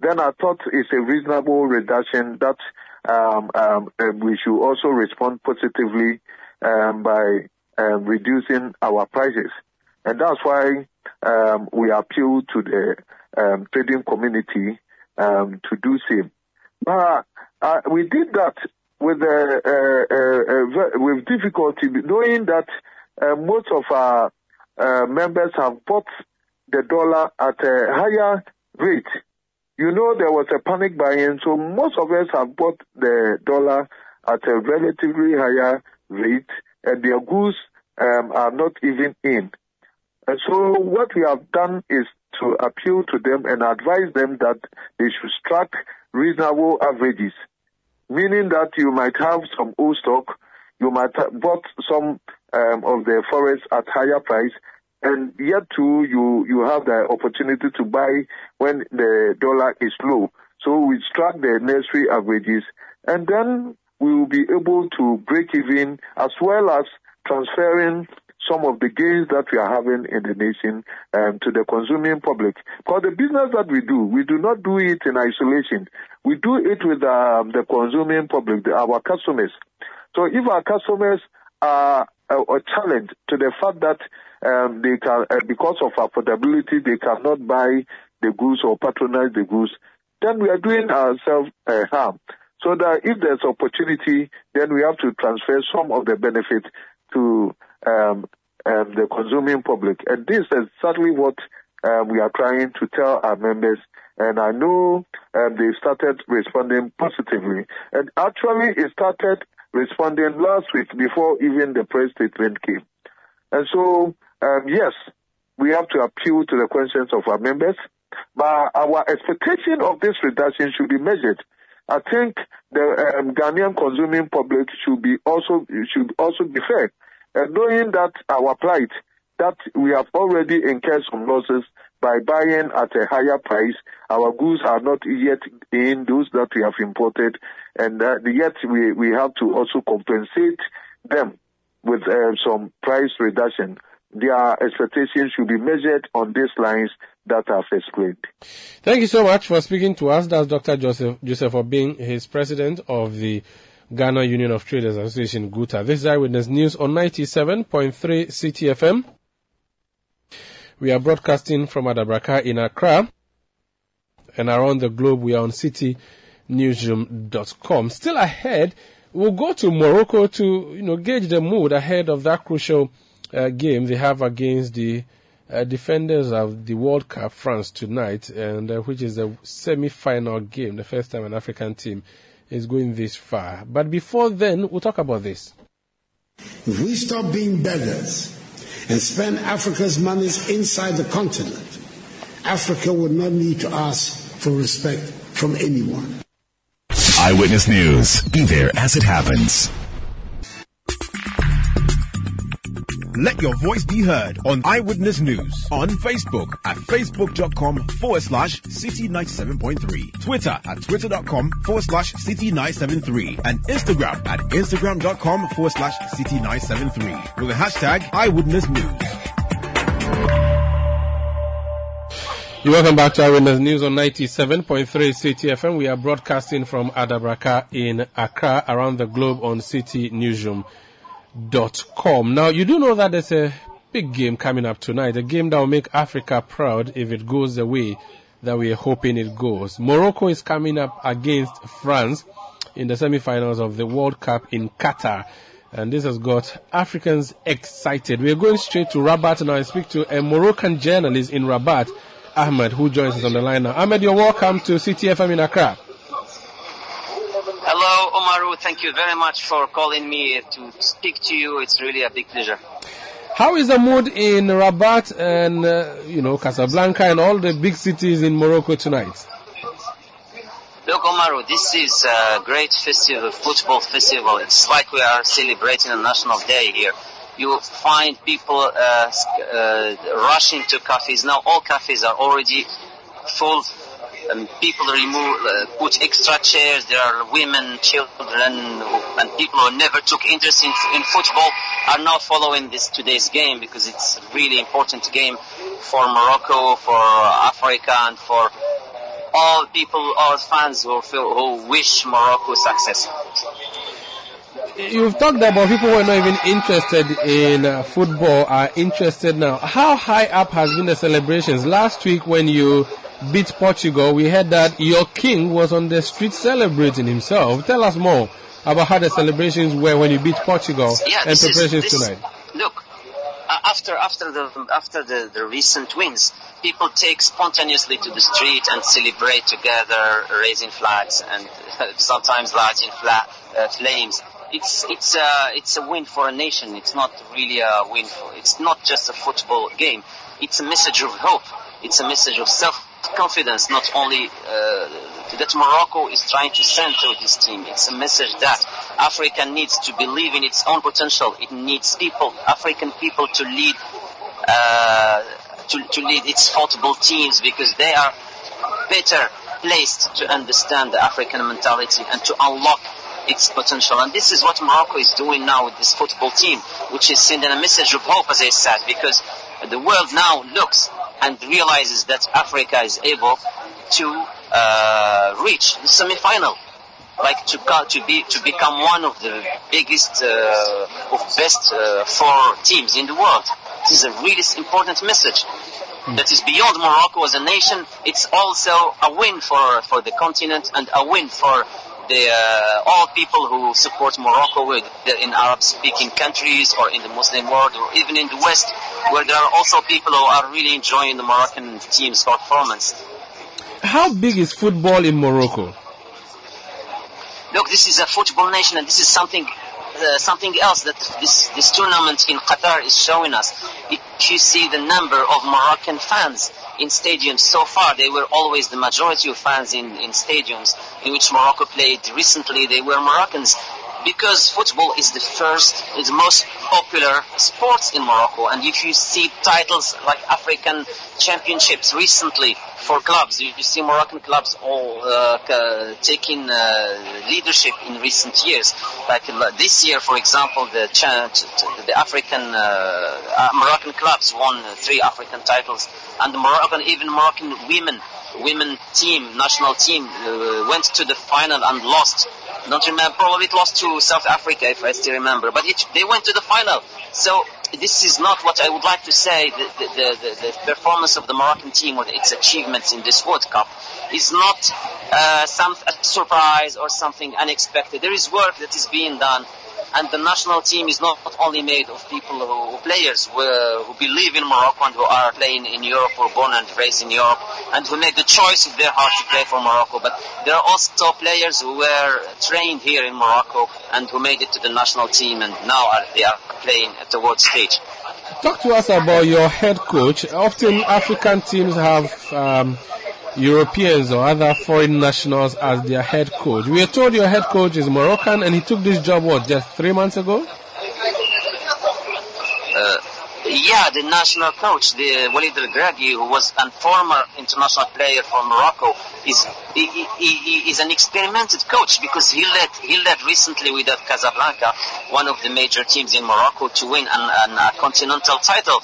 then I thought it's a reasonable reduction that um, um, uh, we should also respond positively um, by um, reducing our prices. And that's why um, we appeal to the um, trading community um, to do same. But uh, we did that with uh, uh, uh, with difficulty, knowing that most of our members have bought the dollar at a higher rate. You know, there was a panic buying, so most of us have bought the dollar at a relatively higher rate, and their goods um, are not even in. And so what we have done is to appeal to them and advise them that they should strike reasonable averages, meaning that you might have some old stock, you might have bought some um, of the forest at higher price, and yet too you you have the opportunity to buy when the dollar is low. So we strike the necessary averages, and then we will be able to break even as well as transferring some of the gains that we are having in the nation um, to the consuming public. Because the business that we do, we do not do it in isolation. We do it with um, the consuming public, the, our customers. So if our customers are a, challenge to the fact that um, they can, uh, because of affordability, they cannot buy the goods or patronize the goods, then we are doing ourselves uh, harm. So that if there's opportunity, then we have to transfer some of the benefit to um, um, the consuming public. And this is certainly what um, we are trying to tell our members. And I know um, they started responding positively. And actually, it started responding last week before even the press statement came. And so, um, yes, we have to appeal to the conscience of our members, but our expectation of this reduction should be measured. I think the um, Ghanaian consuming public should be also should also be fair, and knowing that our plight, that we have already incurred some losses by buying at a higher price. Our goods are not yet in those that we have imported, and uh, yet we, we have to also compensate them with uh, some price reduction. Their expectations should be measured on these lines that I've explained. Thank you so much for speaking to us. That's Dr. Joseph Joseph Obeng, his president of the Ghana Union of Traders Association, GUTA. This is Eyewitness News on 97.3 Citi FM. We are broadcasting from Adabraka in Accra and around the globe. We are on citinewsroom.com. Still ahead, we'll go to Morocco to you know gauge the mood ahead of that crucial uh, game they have against the uh, defenders of the World Cup France tonight, and uh, which is the semi-final game, the first time an African team is going this far. But before then, we'll talk about this. If we stop being beggars and spend Africa's monies inside the continent, Africa would not need to ask for respect from anyone. Eyewitness News. Be there as it happens. Let your voice be heard on Eyewitness News on Facebook at facebook.com forward slash citi97.3, Twitter at twitter.com forward slash citi973, and Instagram at instagram.com forward slash citi973 with the hashtag Eyewitness News. You're welcome back to Eyewitness News on 97.3 Citi FM. We are broadcasting from Adabraka in Accra around the globe on Citi Newsroom. Now, you do know that there's a big game coming up tonight, a game that will make Africa proud if it goes the way that we are hoping it goes. Morocco is coming up against France in the semi-finals of the World Cup in Qatar. And this has got Africans excited. We are going straight to Rabat now and speak to a Moroccan journalist in Rabat, Ahmed, who joins us on the line now. Ahmed, you're welcome to Citi FM in Accra. Umaru. Thank you very much for calling me to speak to you. It's really a big pleasure. How is the mood in Rabat and uh, you know Casablanca and all the big cities in Morocco tonight? Look, Umaru, this is a great festival, football festival. It's like we are celebrating a national day here. You find people uh, uh, rushing to cafes. Now all cafes are already full um, people remove, uh, put extra chairs. There are women, children, and people who never took interest in, in football are now following this today's game because it's a really important game for Morocco, for Africa, and for all people, all fans who feel, who wish Morocco success. You've talked about people who are not even interested in uh, football are interested now. How high up has been the celebrations? Last week when you beat Portugal, we heard that your king was on the street celebrating himself. Tell us more about how the celebrations were when you beat Portugal yeah, and preparations is, this, tonight. Look, uh, after after the after the, the recent wins, people take spontaneously to the street and celebrate together, raising flags and sometimes lighting flag, uh, flames. It's it's uh, it's a win for a nation. It's not really a win. For, it's not just a football game. It's a message of hope. It's a message of self-confidence. Not only uh, that Morocco is trying to send to this team. It's a message that Africa needs to believe in its own potential. It needs people, African people, to lead uh, to, to lead its football teams because they are better placed to understand the African mentality and to unlock its potential. And this is what Morocco is doing now with this football team, which is sending a message of hope, as I said, because the world now looks and realizes that Africa is able to uh, reach the semi-final, like to to be to become one of the biggest uh, of best uh, four teams in the world. This is a really important message that is beyond Morocco as a nation. It's also a win for for the continent and a win for the uh, all people who support Morocco with in Arab-speaking countries or in the Muslim world or even in the West, where there are also people who are really enjoying the Moroccan team's performance. How big is football in Morocco? Look, this is a football nation, and this is something uh, something else that this this tournament in Qatar is showing us. If you see the number of Moroccan fans in stadiums so far, they were always the majority of fans in, in stadiums in which Morocco played recently. They were Moroccans because football is the first, is the most popular sport in Morocco. And if you see titles like African championships recently for clubs, you, you see Moroccan clubs all uh, taking uh, leadership in recent years. Like uh, this year, for example, the the African uh, Moroccan clubs won three African titles, and the Moroccan, even Moroccan women women team, national team, uh, went to the final and lost. Don't remember, probably it lost to South Africa if I still remember, but it, they went to the final. So this is not what I would like to say. The, the, the, the performance of the Moroccan team or its achievements in this World Cup is not uh, some surprise or something unexpected. There is work that is being done and the national team is not only made of people who, players who, who believe in Morocco and who are playing in Europe or born and raised in Europe and who made the choice of their heart to play for Morocco. But there are also players who were trained here in Morocco and who made it to the national team and now are, they are playing at the world stage. Talk to us about your head coach. Often African teams have um, Europeans or other foreign nationals as their head coach. We are told your head coach is Moroccan and he took this job, what, just three months ago? Uh, yeah, the national coach, the Walid El who was a former international player for Morocco, is he, he, he, is an experimented coach because he led he led recently with Casablanca, one of the major teams in Morocco, to win an, an, a continental title,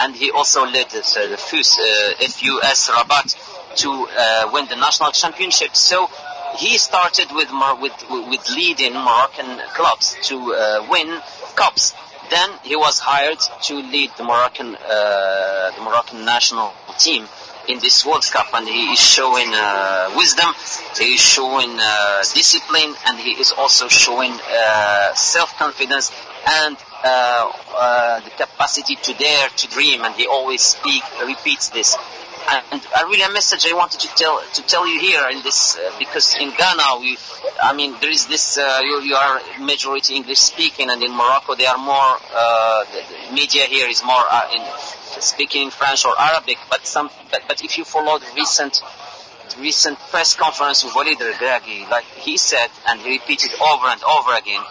and he also led uh, the FUS, uh, FUS Rabat to uh, win the national championship. So he started with with with leading Moroccan clubs to uh, win cups. Then he was hired to lead the Moroccan uh, the Moroccan national team in this World Cup, and he is showing uh, wisdom, he is showing uh, discipline, and he is also showing uh, self-confidence and the capacity to dare to dream. And he always speak repeats this and a really a message I wanted to tell to tell you here in this uh, because in Ghana we I mean there is this uh, you, you, are majority English speaking and in Morocco they are more uh, the, the media here is more uh, in speaking French or Arabic. But some but, but if you follow the recent recent press conference with Walid Regragui like he said and he repeated over and over again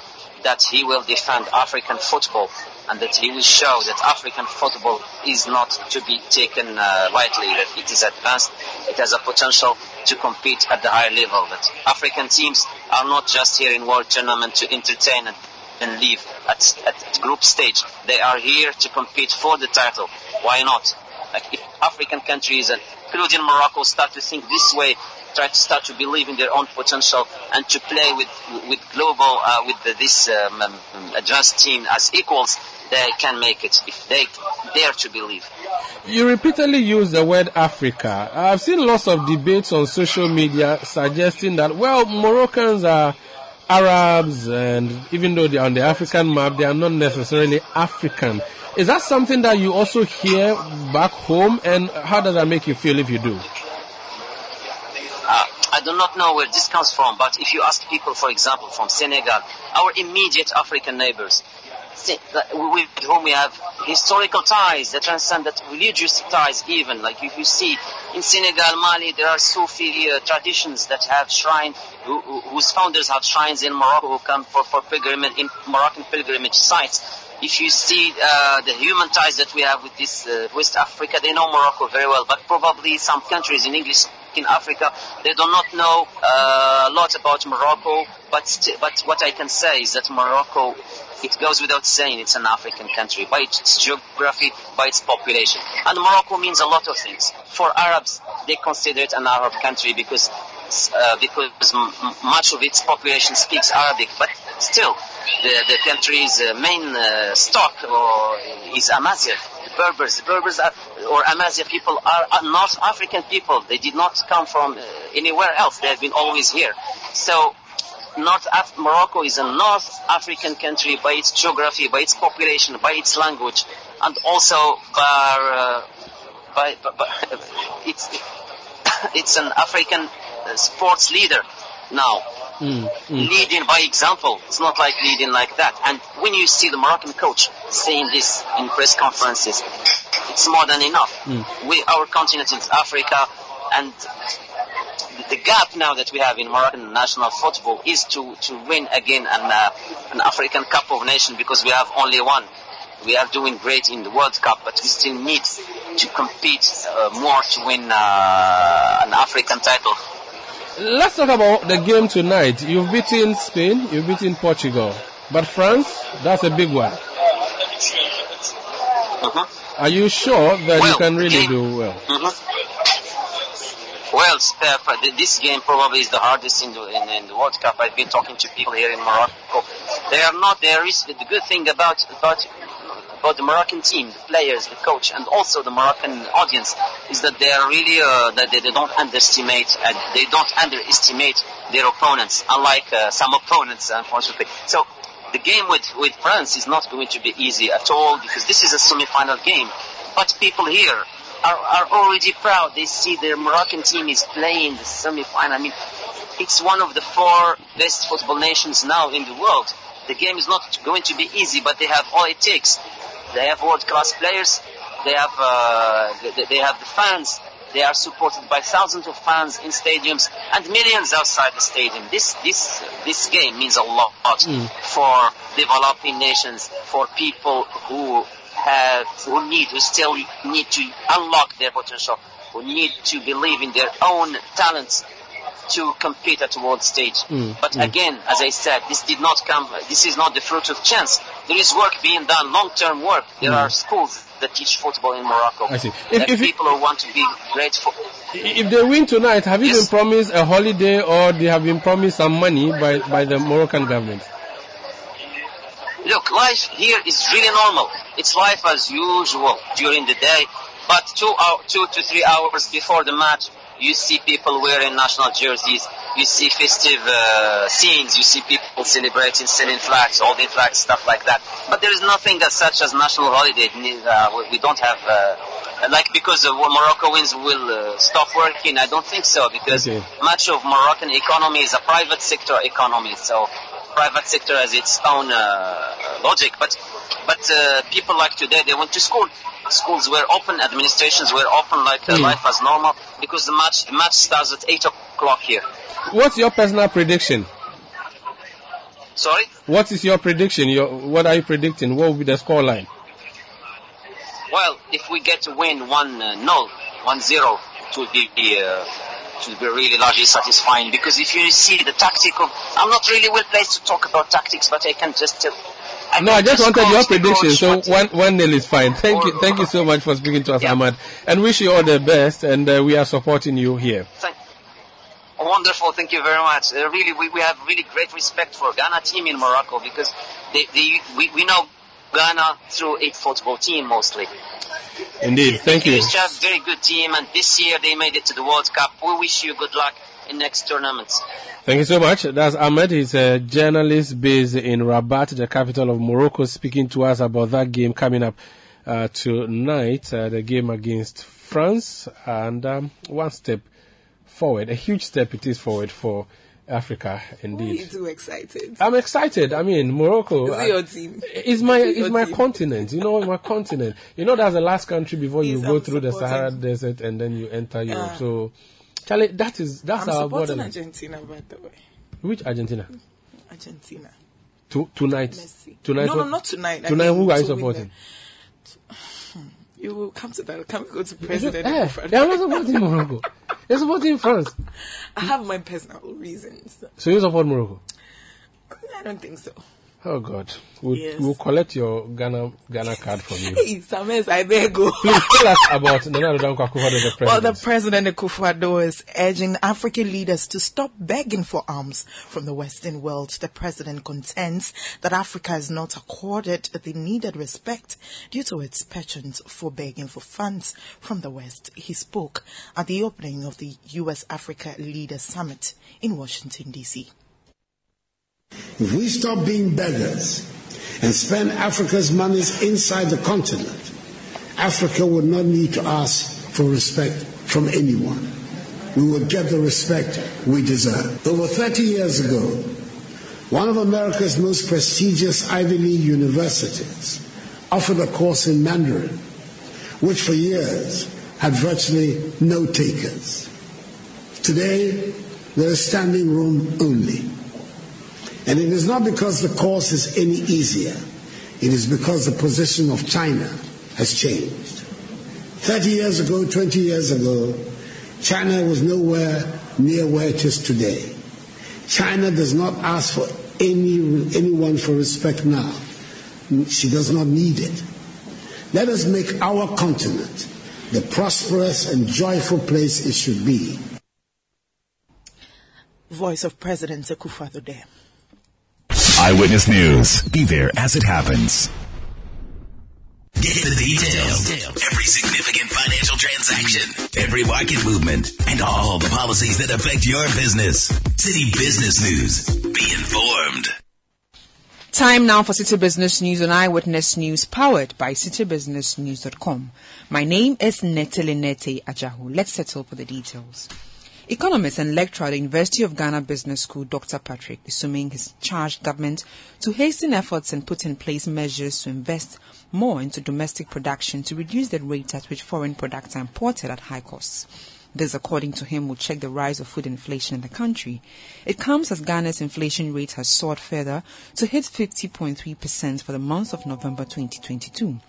that he will defend African football and that he will show that African football is not to be taken uh, lightly, that it is advanced, it has a potential to compete at the higher level, that African teams are not just here in world tournament to entertain and, and leave at, at group stage. They are here to compete for the title. Why not? Like if African countries, and including Morocco, start to think this way, try to start to believe in their own potential and to play with with global uh, with the, this um, um, advanced team as equals, they can make it if they dare to believe. You repeatedly use the word Africa. I've seen lots of debates on social media suggesting that, well, Moroccans are Arabs, and even though they're on the African map, they are not necessarily African. Is that something that you also hear back home, and how does that make you feel if you do? Uh, I do not know where this comes from, but if you ask people, for example, from Senegal, our immediate African neighbors, with whom we have historical ties that transcend that religious ties even. Like if you see in Senegal, Mali, there are Sufi uh, traditions that have shrines, who, who- whose founders have shrines in Morocco who come for, for pilgrimage, in Moroccan pilgrimage sites. If you see uh, the human ties that we have with this uh, West Africa, they know Morocco very well, but probably some countries in English in Africa, they do not know uh, a lot about Morocco, but, but what I can say is that Morocco, it goes without saying, it's an African country by its geography, by its population. And Morocco means a lot of things. For Arabs, they consider it an Arab country because uh, because much of its population speaks Arabic, but still, the, the country's uh, main uh, stock is Amazigh. The Berbers, the Berbers are, or Amazigh people are, are North African people. They did not come from uh, anywhere else. They have been always here. So, North Af- Morocco is a North African country by its geography, by its population, by its language, and also by, uh, by, by, by it's it's an African uh, sports leader now Mm, leading by example. It's not like leading like that. And when you see the Moroccan coach saying this in press conferences, it's more than enough. Mm. We, our continent is Africa, and the gap now that we have in Moroccan national football is to, to win again an, uh, an African Cup of Nations because we have only one. We are doing great in the World Cup, but we still need to compete uh, more to win uh, an African title. Let's talk about the game tonight. You've beaten Spain, you've beaten Portugal, but France, that's a big one. Are you sure that you can really do well? Mhm. Well, uh, for the- this game probably is the hardest in the, in, in the World Cup. I've been talking to people here in Morocco. They are not. There is the good thing about about about the Moroccan team, the players, the coach, and also the Moroccan audience is that they are really uh, that they, they don't underestimate and they don't underestimate their opponents, unlike uh, some opponents, unfortunately. So the game with, with France is not going to be easy at all because this is a semi-final game. But people here are, are already proud. They see their Moroccan team is playing the semi-final. I mean, it's one of the four best football nations now in the world. The game is not going to be easy, but they have all it takes. They have world-class players. They have uh, they, they have the fans. They are supported by thousands of fans in stadiums and millions outside the stadium. This this this game means a lot for developing nations, for people who have who need who still need to unlock their potential, who need to believe in their own talents to compete at world stage. Mm, But mm. again, as I said, this did not come. This is not the fruit of chance. There is work being done, long-term work. There Mm. are schools that teach football in Morocco. I see. If- if people who want to be great. Fo- If they win tonight, have you been promised a holiday or they have been promised some money by, by the Moroccan government? Look, life here is really normal. It's life as usual during the day, but two, hour, two to three hours before the match, you see people wearing national jerseys. You see festive uh, scenes. You see people celebrating, selling flags, holding flags, stuff like that. But there is nothing as such as national holiday. Uh, we- don't have. Uh, like because uh, Morocco wins will uh, stop working. I don't think so because Okay. much of Moroccan economy is a private sector economy. So private sector has its own uh, logic. But but uh, people like today they went to school. Schools were open, administrations were open, like Hmm. life as normal. Because the match the match starts at eight o'clock here. What's your personal prediction? Sorry. What is your prediction? Your, what are you predicting? What will be the score line? Well, if we get to win 1 uh, 0, 1 0, it will be, uh, it will be really largely satisfying because if you see the tactic of, I'm not really well placed to talk about tactics, but I can just tell. no, I just wanted your prediction. So one one nil is fine. Thank you, thank you so much for speaking to us, Ahmad, and wish you all the best. And uh, we are supporting you here. Wonderful, thank you very much. Uh, really, we, we have really great respect for Ghana team in Morocco because they, they, we, we know Ghana through a football team mostly. Indeed, thank you. to have a very good team, and this year they made it to the World Cup. We wish you good luck in next tournaments. Thank you so much. That's Ahmed. He's a journalist based in Rabat, the capital of Morocco, speaking to us about that game coming up uh, tonight, uh, the game against France, and um, one step forward, a huge step it is forward for Africa, Why are you too excited? I'm excited. I mean, Morocco. Is it your team? It's my Is it's my team? continent. You know, my continent. You know, that's the last country before you go I'm through the Sahara Desert and then you enter Europe. Yeah. So, Charlie, that is that's I'm our supporting borderline. Argentina, by the way. Which Argentina? Argentina. To, tonight. Tonight. No, no, not tonight. I Tonight, mean, who are you supporting? You will come to that. Come go to President. Eh, they are not supporting Morocco. They're supporting France. I have my personal reasons. So you support Morocco? I don't think so. Oh God, we'll, Yes. we'll collect your Ghana Ghana card from you. Hey, Sames, I beg you. Please tell us about Nana Addo Dankwa Akufo-Addo, the president. Well, the President Akufo-Addo is urging African leaders to stop begging for arms from the Western world. The President contends that Africa is not accorded the needed respect due to its penchant for begging for funds from the West. He spoke at the opening of the U.S.-Africa Leaders Summit in Washington, D.C. If we stop being beggars and spend Africa's monies inside the continent, Africa would not need to ask for respect from anyone. We would get the respect we deserve. Over 30 years ago, one of America's most prestigious Ivy League universities offered a course in Mandarin, which for years had virtually no takers. Today, there is standing room only. And it is not because the course is any easier. It is because the position of China has changed. 30 years ago, 20 years ago, China was nowhere near where it is today. China does not ask for any, anyone for respect now. She does not need it. Let us make our continent the prosperous and joyful place it should be. Voice of President Akufo-Addo. Eyewitness News. Be there as it happens. Get the details. Every significant financial transaction, every market movement, and all the policies that affect your business. Citi Business News. Be informed. Time now for Citi Business News on Eyewitness News, powered by citibusinessnews.com. My name is Netele Nete Ajahu. Let's settle for the details. Economist and lecturer at the University of Ghana Business School, Dr. Patrick, Asuming has charged government to hasten efforts and put in place measures to invest more into domestic production to reduce the rate at which foreign products are imported at high costs. This, according to him, will check the rise of food inflation in the country. It comes as Ghana's inflation rate has soared further to hit 50.3% for the month of November 2022.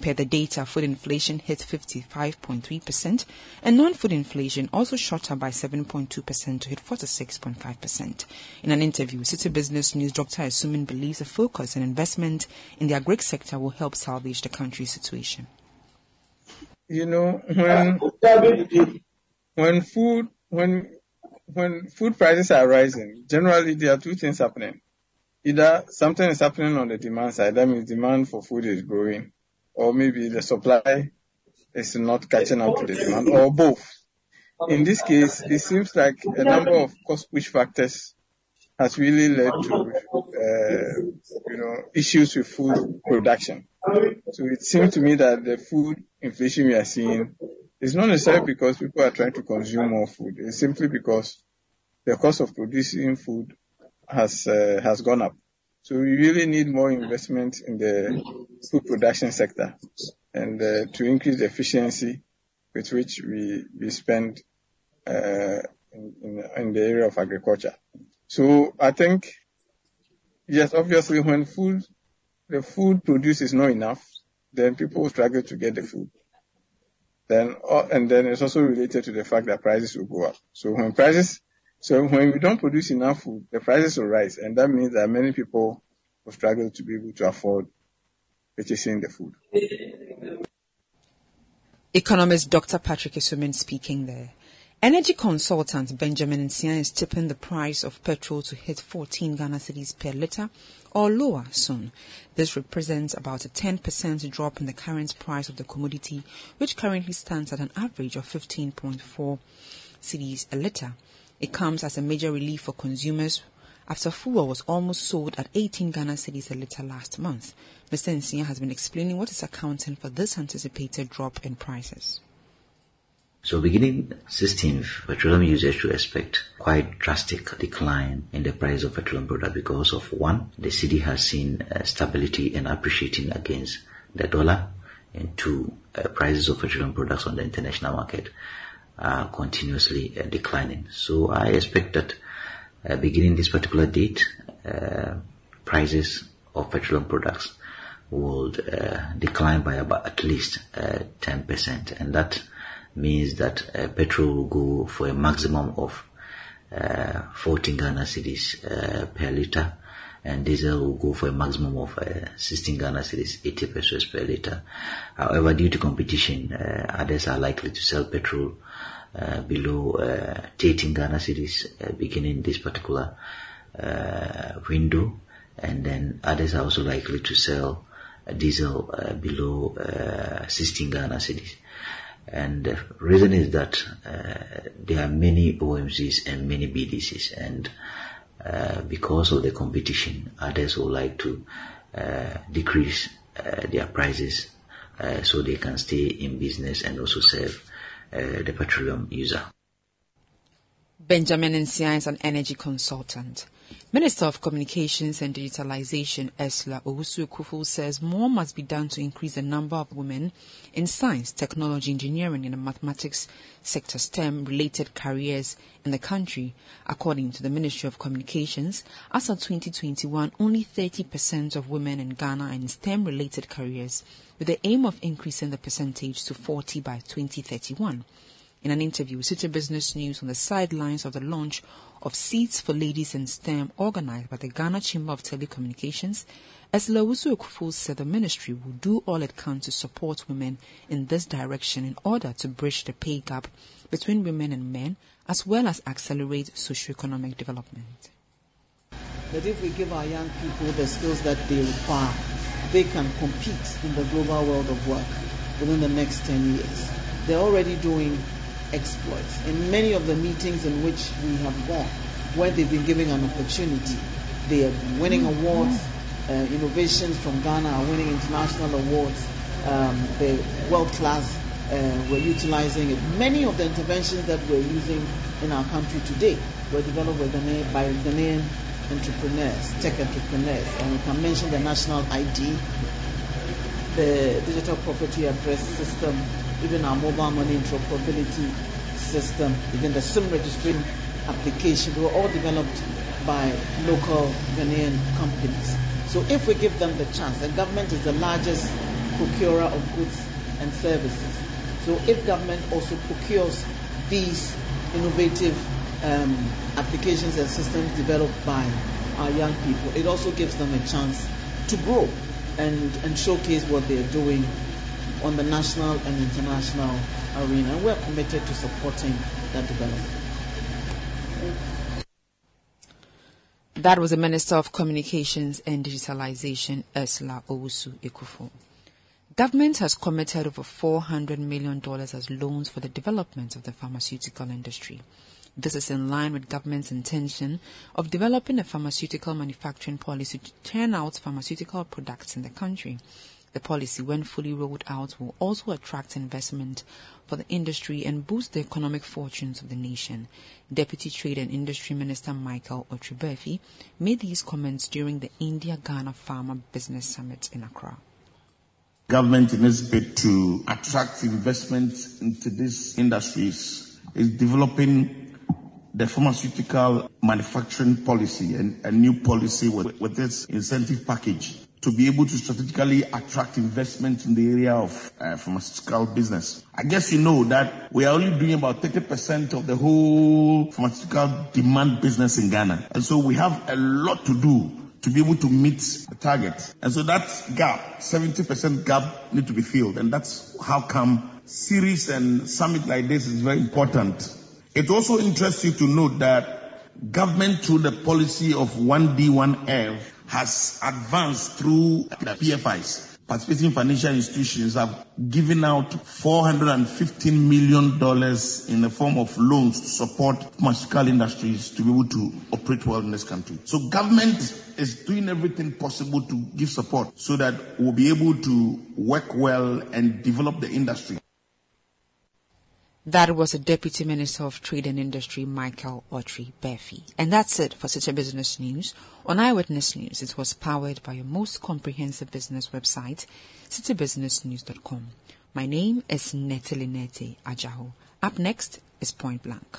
Per the data, food inflation hit 55.3% and non-food inflation also shot up by 7.2% to hit 46.5%. In an interview Citi Business News, Dr. Asuming believes a focus and investment in the agri sector will help salvage the country's situation. you know when when food when when food prices are rising generally there are two things happening either something is happening on the demand side that means demand for food is growing or maybe the supply is not catching up to the demand or both in this case it seems like a number of cost push factors has really led to uh, you know issues with food production so it seems to me that the food inflation we are seeing is not necessarily because people are trying to consume more food. It's simply because the cost of producing food has uh, has gone up. So we really need more investment in the food production sector and uh, to increase the efficiency with which we we spend uh, in, in, the area of agriculture. So I think yes, obviously when food the food produced is not enough, then people struggle to get the food. Then, uh, and then it's also related to the fact that prices will go up. So when prices, so when we don't produce enough food, the prices will rise, and that means that many people will struggle to be able to afford purchasing the food. Economist Dr. Patrick Asuming speaking there. Energy consultant Benjamin Nsiah is tipping the price of petrol to hit 14 Ghana cedis per litre or lower soon. This represents about a 10% drop in the current price of the commodity, which currently stands at an average of 15.4 cedis a litre. It comes as a major relief for consumers after fuel was almost sold at 18 Ghana cedis a litre last month. Mr. Nsiah has been explaining what is accounting for this anticipated drop in prices. So beginning 16th, petroleum users should expect quite drastic decline in the price of petroleum products because of one, the cedi has seen uh, stability and appreciating against the dollar, and two, uh, prices of petroleum products on the international market are continuously uh, declining. So I expect that uh, beginning this particular date, uh, prices of petroleum products would decline by about at least 10%, and that means that petrol will go for a maximum of uh, 14 Ghana cedis uh, per liter, and diesel will go for a maximum of uh, 16 Ghana cedis, 80 pesewas per liter. However, due to competition, others are likely to sell petrol uh, below uh, 18 Ghana cedis beginning this particular window, and then others are also likely to sell diesel below 16 Ghana cedis. And the reason is that uh, there are many OMCs and many BDCs, and uh, because of the competition, others would like to uh, decrease uh, their prices uh, so they can stay in business and also serve uh, Uh, the petroleum user. Benjamin Nsiah is an energy consultant. Minister of Communications and Digitalization Ursula Owusu Ekuful says more must be done to increase the number of women in science, technology, engineering, and mathematics sector STEM related careers in the country. According to the Ministry of Communications, as of 2021, only 30% of women in Ghana are in STEM related careers, with the aim of increasing the percentage to 40 by 2031. In an interview with Citi Business News on the sidelines of the launch of Seats for Ladies in STEM organized by the Ghana Chamber of Telecommunications, Ursula Owusu Ekuful said the ministry will do all it can to support women in this direction in order to bridge the pay gap between women and men, as well as accelerate socioeconomic development. That if we give our young people the skills that they require, they can compete in the global world of work within the next 10 years. They're already doing exploits. In many of the meetings in which we have gone, where they've been given an opportunity, they are winning awards. Uh, innovations from Ghana are winning international awards. Um, the world class uh, we're utilizing it. Many of the interventions that we're using in our country today were developed by Ghanaian entrepreneurs, tech entrepreneurs. And we can mention the national ID, the digital property address system, even our mobile money interoperability system, even the SIM registration application, they were all developed by local Ghanaian companies. So if we give them the chance, the government is the largest procurer of goods and services. So if government also procures these innovative um, applications and systems developed by our young people, it also gives them a chance to grow and, and showcase what they're doing on the national and international arena. We're committed to supporting that development. That was the Minister of Communications and Digitalization, Ursula Owusu Ekuful. Government has committed over $400 million as loans for the development of the pharmaceutical industry. This is in line with government's intention of developing a pharmaceutical manufacturing policy to turn out pharmaceutical products in the country. The policy, when fully rolled out, will also attract investment for the industry and boost the economic fortunes of the nation. Deputy Trade and Industry Minister Michael Okyere Baafi made these comments during the India-Ghana Pharma Business Summit in Accra. Government in its bid to attract investment into these industries is developing the pharmaceutical manufacturing policy and a new policy with, with this incentive package to be able to strategically attract investment in the area of uh, pharmaceutical business. I guess you know that we are only doing about 30% of the whole pharmaceutical demand business in Ghana. And so we have a lot to do to be able to meet the target. And so that gap, 70% gap need to be filled. And that's how come series and summit like this is very important It also interests you to note that government through the policy of 1D1F has advanced through the PFIs. Participating financial institutions have given out $415 million in the form of loans to support pharmaceutical industries to be able to operate well in this country. So government is doing everything possible to give support so that we'll be able to work well and develop the industry. That was the Deputy Minister of Trade and Industry, Michael Okyere Baafi. And that's it for Citi Business News. On Eyewitness News, it was powered by your most comprehensive business website, citibusinessnews.com. My name is Natalie Nete Ajaho. Up next is Point Blank.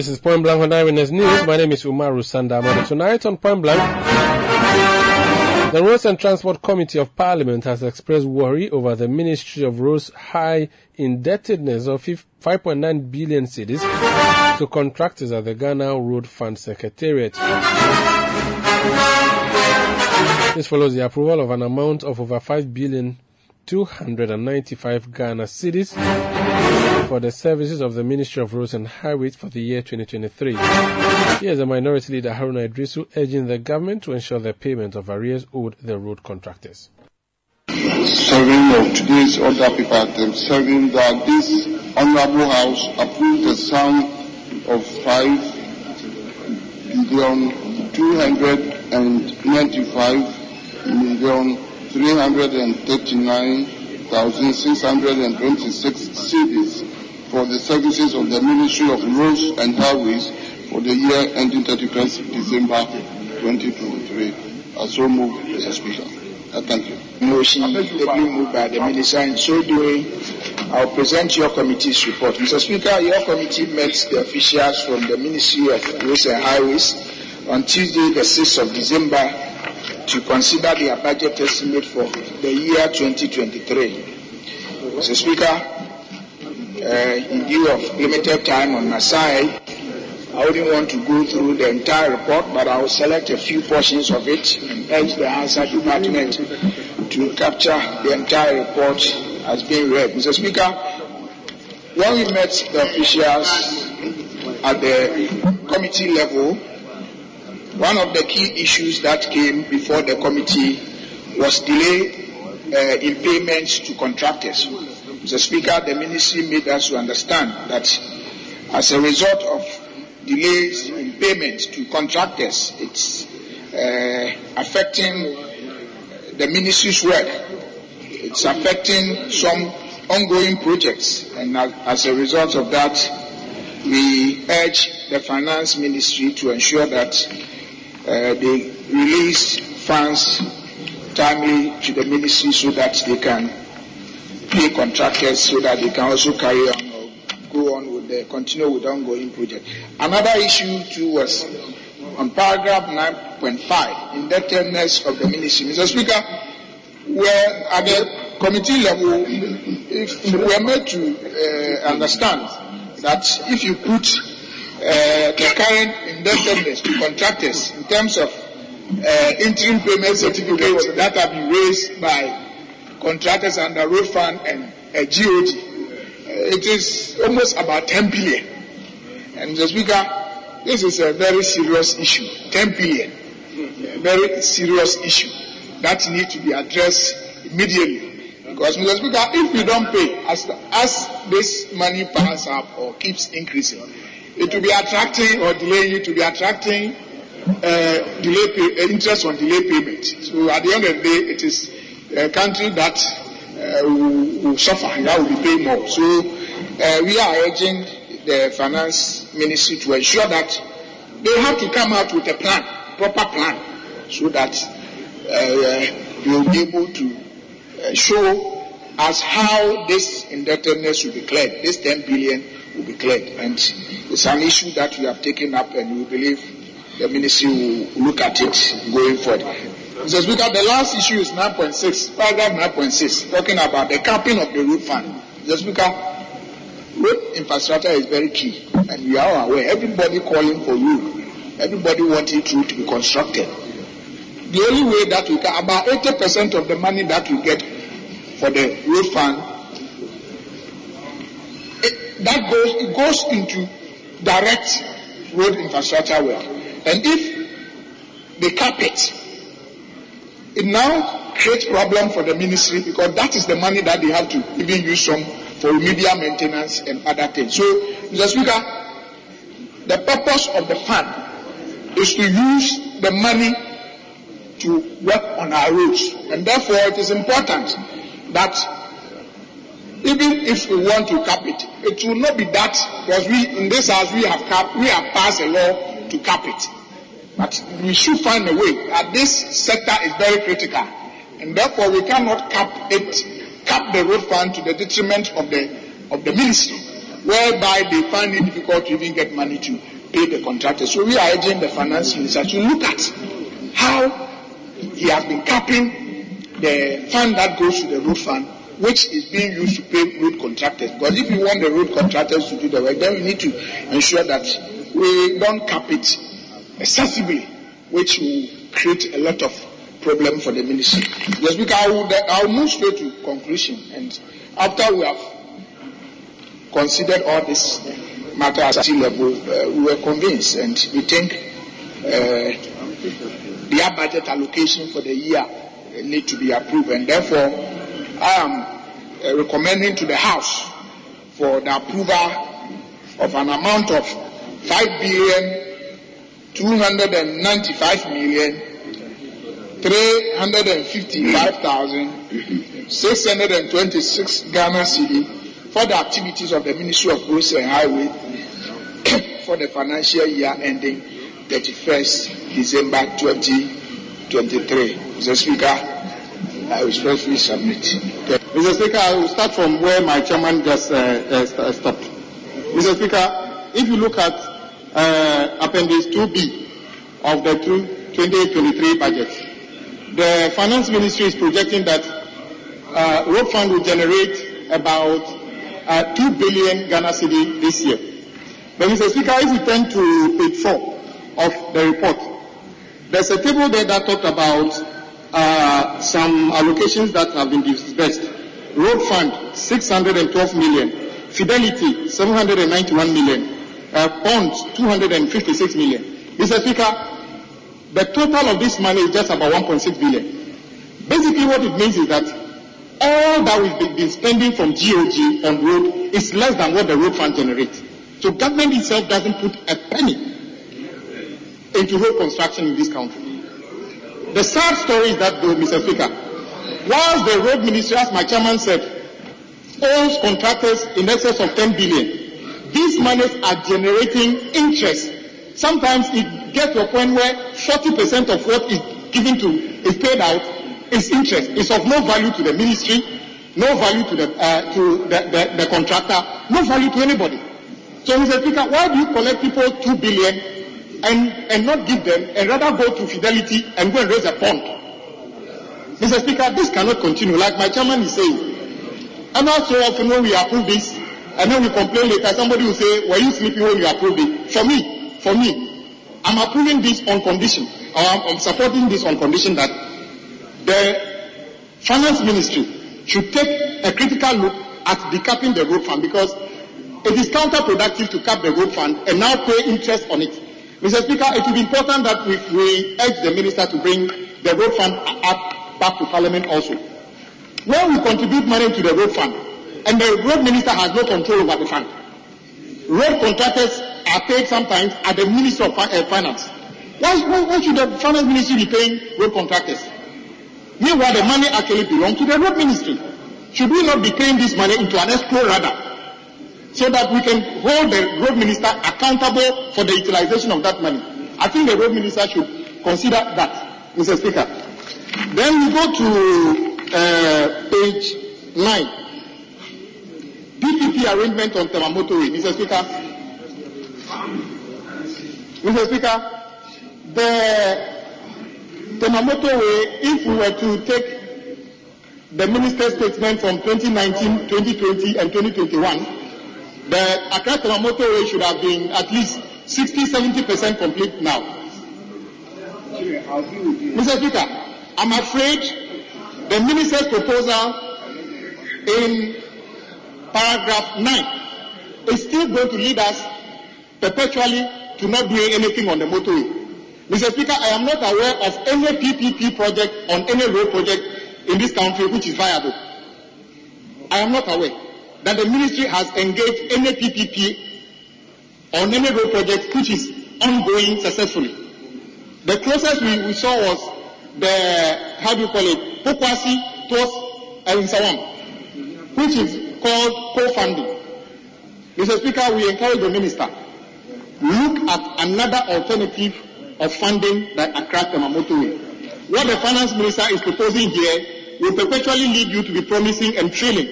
This is Point Blank on Eyewitness News. My name is Umaru Sanda Amadu. Tonight on Point Blank, the Roads and Transport Committee of Parliament has expressed worry over the Ministry of Roads' high indebtedness of 5.9 billion cedis to contractors at the Ghana Road Fund Secretariat. This follows the approval of an amount of over 5 billion 295 Ghana cedis for the services of the Ministry of Roads and Highways for the year 2023. Here's the Minority Leader Haruna Iddrisu urging the government to ensure the payment of arrears owed the road contractors. Serving of today's order paper item, serving that this Honorable House approved the sum of 5 billion 295 million 339,626 cedis for the services of the Ministry of Roads and Highways for the year ending 31st December 2023. I so move, Mr. Speaker. I thank you. Motion ably moved by the Minister. In so doing, I'll present your committee's report. Mr. Speaker, your committee met the officials from the Ministry of Roads and Highways on Tuesday, the 6th of December, to consider their budget estimate for the year 2023. Mr. Speaker, in view of limited time on my side, I wouldn't want to go through the entire report, but I will select a few portions of it and urge the answer department to capture the entire report as being read. Mr. Speaker, when we met the officials at the committee level, one of the key issues that came before the committee was delay uh, in payments to contractors. Mr. Speaker, the ministry made us to understand that as a result of delays in payments to contractors, it's uh, affecting the ministry's work. It's affecting some ongoing projects, and as a result of that, we urge the finance ministry to ensure that uh, they release funds timely to the ministry so that they can pay contractors so that they can also carry on or go on with the continue with the ongoing project. Another issue too was on paragraph 9.5, indebtedness of the ministry. Mr. Speaker, we're at the committee level, if we are made to uh, understand that if you put uh, the current indebtedness to contractors in terms of uh, interim payment certificates that have been raised by contractors under road fund and uh. Uh, it is almost about 10 billion. And Mr. Speaker, this is a very serious issue. 10 billion. A very serious issue that needs to be addressed immediately. Because, Mr. Speaker, if we don't pay, as, as this money piles up or keeps increasing, it will be attracting or delaying it to be attracting uh, delay pay, uh, interest on delay payment. So at the end of the day, it is a country that uh, will, will suffer and that will be paying more. So uh, we are urging the finance ministry to ensure that they have to come out with a plan, proper plan, so that uh, they will be able to uh, show us how this indebtedness will be cleared, this 10 billion will be cleared. And it's an issue that we have taken up and we believe the ministry will look at it going forward. Mr. Speaker, the last issue is 9.6, paragraph 9.6, talking about the capping of the road fund. Mr. Speaker, road infrastructure is very key, and we are aware. Everybody calling for road, everybody wanting road to be constructed. The only way that we can, about 80% of the money that we get for the road fund, it, that goes, it goes into direct road infrastructure work. And if they cap it, it now creates problem for the ministry because that is the money that they have to even use some for remedial maintenance and other things. So, Mr. Speaker, the purpose of the fund is to use the money to work on our roads. And therefore, it is important that even if we want to cap it, it will not be that because we in this house we have cap, we have passed a law to cap it. But we should find a way that this sector is very critical, and therefore we cannot cap it, cap the road fund to the detriment of the of the ministry, whereby they find it difficult to even get money to pay the contractors. So we are urging the finance minister to look at how he has been capping the fund that goes to the road fund, which is being used to pay road contractors. Because if you want the road contractors to do the work, then we need to ensure that we don't cap it excessively, which will create a lot of problem for the ministry. Yes, because I will, I will move straight to conclusion. And after we have considered all this matter at sea level, uh, we were convinced and we think uh, their budget allocation for the year need to be approved. And therefore, I am uh, recommending to the House for the approval of an amount of 5 billion 295 million 355,626 Ghana cedi for the activities of the Ministry of Roads and Highway for the financial year ending 31st December 2023. Mr. Speaker, I respectfully submit. Mr. Speaker, I will start from where my chairman just uh, uh, stopped. Mr. Speaker, if you look at uh, Appendix 2B of the 2023 budget. The Finance Ministry is projecting that uh, road fund will generate about uh, 2 billion Ghana cedi this year. But Mr. Speaker, if you turn to page 4 of the report, there's a table there that talked about uh, some allocations that have been disbursed. Road fund, 612 million. Fidelity, 791 million uh, bonds 256 million. Mr. Speaker, the total of this money is just about 1.6 billion. Basically, what it means is that all that we've been spending from GOG on road is less than what the road fund generates. So government itself doesn't put a penny into road construction in this country. The sad story is that, though, Mr. Speaker, whilst the road ministry, as my chairman said, owns contractors in excess of 10 billion, these monies are generating interest. Sometimes it gets to a point where 40% of what is given to, is paid out, is interest. It's of no value to the ministry, no value to the, uh, to the, the, the, contractor, no value to anybody. So, Mr. Speaker, why do you collect people 2 billion and, and not give them, and rather go to Fidelity and go and raise a bond? Mr. Speaker, this cannot continue. Like my chairman is saying, and also often when we approve this, and then we complain later, somebody will say, were you sleeping when you approved it? For me, for me, I'm approving this on condition, or I'm, I'm supporting this on condition that the finance ministry should take a critical look at decapping the road fund because it is counterproductive to cap the road fund and now pay interest on it. Mr. Speaker, it will be important that we, we urge the minister to bring the road fund up back to parliament also. When we contribute money to the road fund, and the road minister has no control over the fund. Road contractors are paid sometimes at the Ministry of uh, Finance. Why, why, why, should the Finance Ministry be paying road contractors? Meanwhile, the money actually belongs to the road ministry. Should we not be paying this money into an escrow radar so that we can hold the road minister accountable for the utilization of that money? I think the road minister should consider that, Mr. Speaker. Then we go to uh, page 9. PPP arrangement on Temamoto Way, Mr. Speaker. Mr. Speaker, the Temamoto Way, if we were to take the minister's statement from 2019, 2020, and 2021, the Accra Temamoto Way should have been at least 60, 70% complete now. Mr. Speaker, I'm afraid the minister's proposal in paragraph 9 is still going to lead us perpetually to not doing anything on the motorway. Mr. Speaker, I am not aware of any PPP project on any road project in this country which is viable. I am not aware that the ministry has engaged any PPP on any road project which is ongoing successfully. The closest we, we saw was the, how do you call it, Pokuase towards uh, Erinsawan, which is called co-funding. Mr. Speaker, we encourage the minister, look at another alternative of funding that Accra Tema motorway. What the finance minister is proposing here will perpetually lead you to be promising and trailing.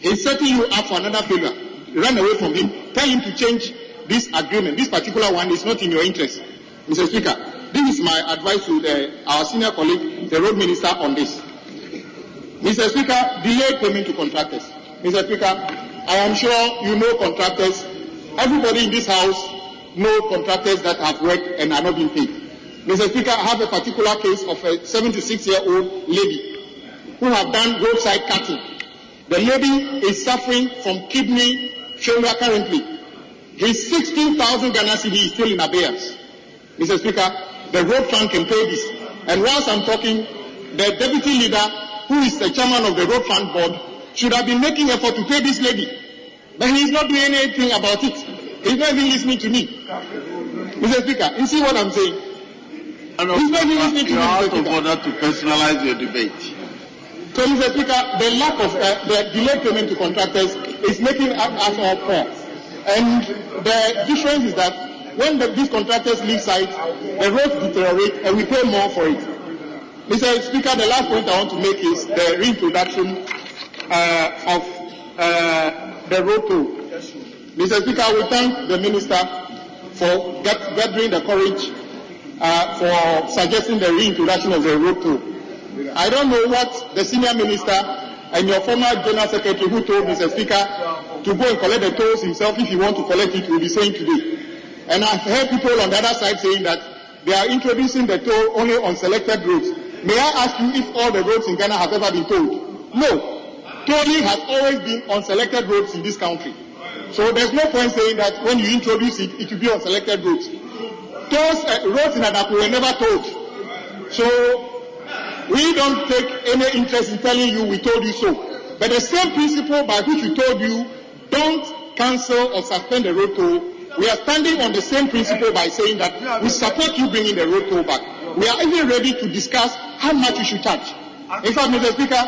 He's setting you up for another failure. Run away from him. Tell him to change this agreement. This particular one is not in your interest. Mr. Speaker, this is my advice to the, our senior colleague, the road minister, on this. Mr. Speaker, delay payment to contractors. Mr. Speaker, I am sure you know contractors. Everybody in this house know contractors that have worked and are not being paid. Mr. Speaker, I have a particular case of a 76-year-old lady who have done roadside cutting. The lady is suffering from kidney failure currently. His 16,000 Ghana cedi is still in abeyance. Mr. Speaker, the road fund can pay this. And whilst I'm talking, the deputy leader, who is the chairman of the road fund board, should have been making effort to pay this lady. But he is not doing anything about it. He's not even listening to me. Mr. Speaker, you see what I'm saying? He's not even listening to me. Mr. out of Speaker. order to personalize your debate. So, Mr. Speaker, the lack of uh, the delayed payment to contractors is making us us all poor. And the difference is that when the, these contractors leave site, the roads deteriorate and we pay more for it. Mr. Speaker, the last point I want to make is the reintroduction uh, of uh, the road toll. Mr. Speaker, we thank the minister for get, gathering the courage uh, for suggesting the reintroduction of the road toll. I don't know what the senior minister and your former general secretary who told Mr. Speaker to go and collect the tolls himself if he want to collect it will be saying today. And I've heard people on the other side saying that they are introducing the toll only on selected roads. May I ask you if all the roads in Ghana have ever been tolled? No. Tolling has always been on selected roads in this country. So there's no point saying that when you introduce it, it will be on selected roads. Those uh, roads in Adapu were never tolled. So we don't take any interest in telling you we told you so. But the same principle by which we told you don't cancel or suspend the road toll, we are standing on the same principle by saying that we support you bringing the road toll back. We are even ready to discuss how much you should charge. In fact, Mr. Speaker,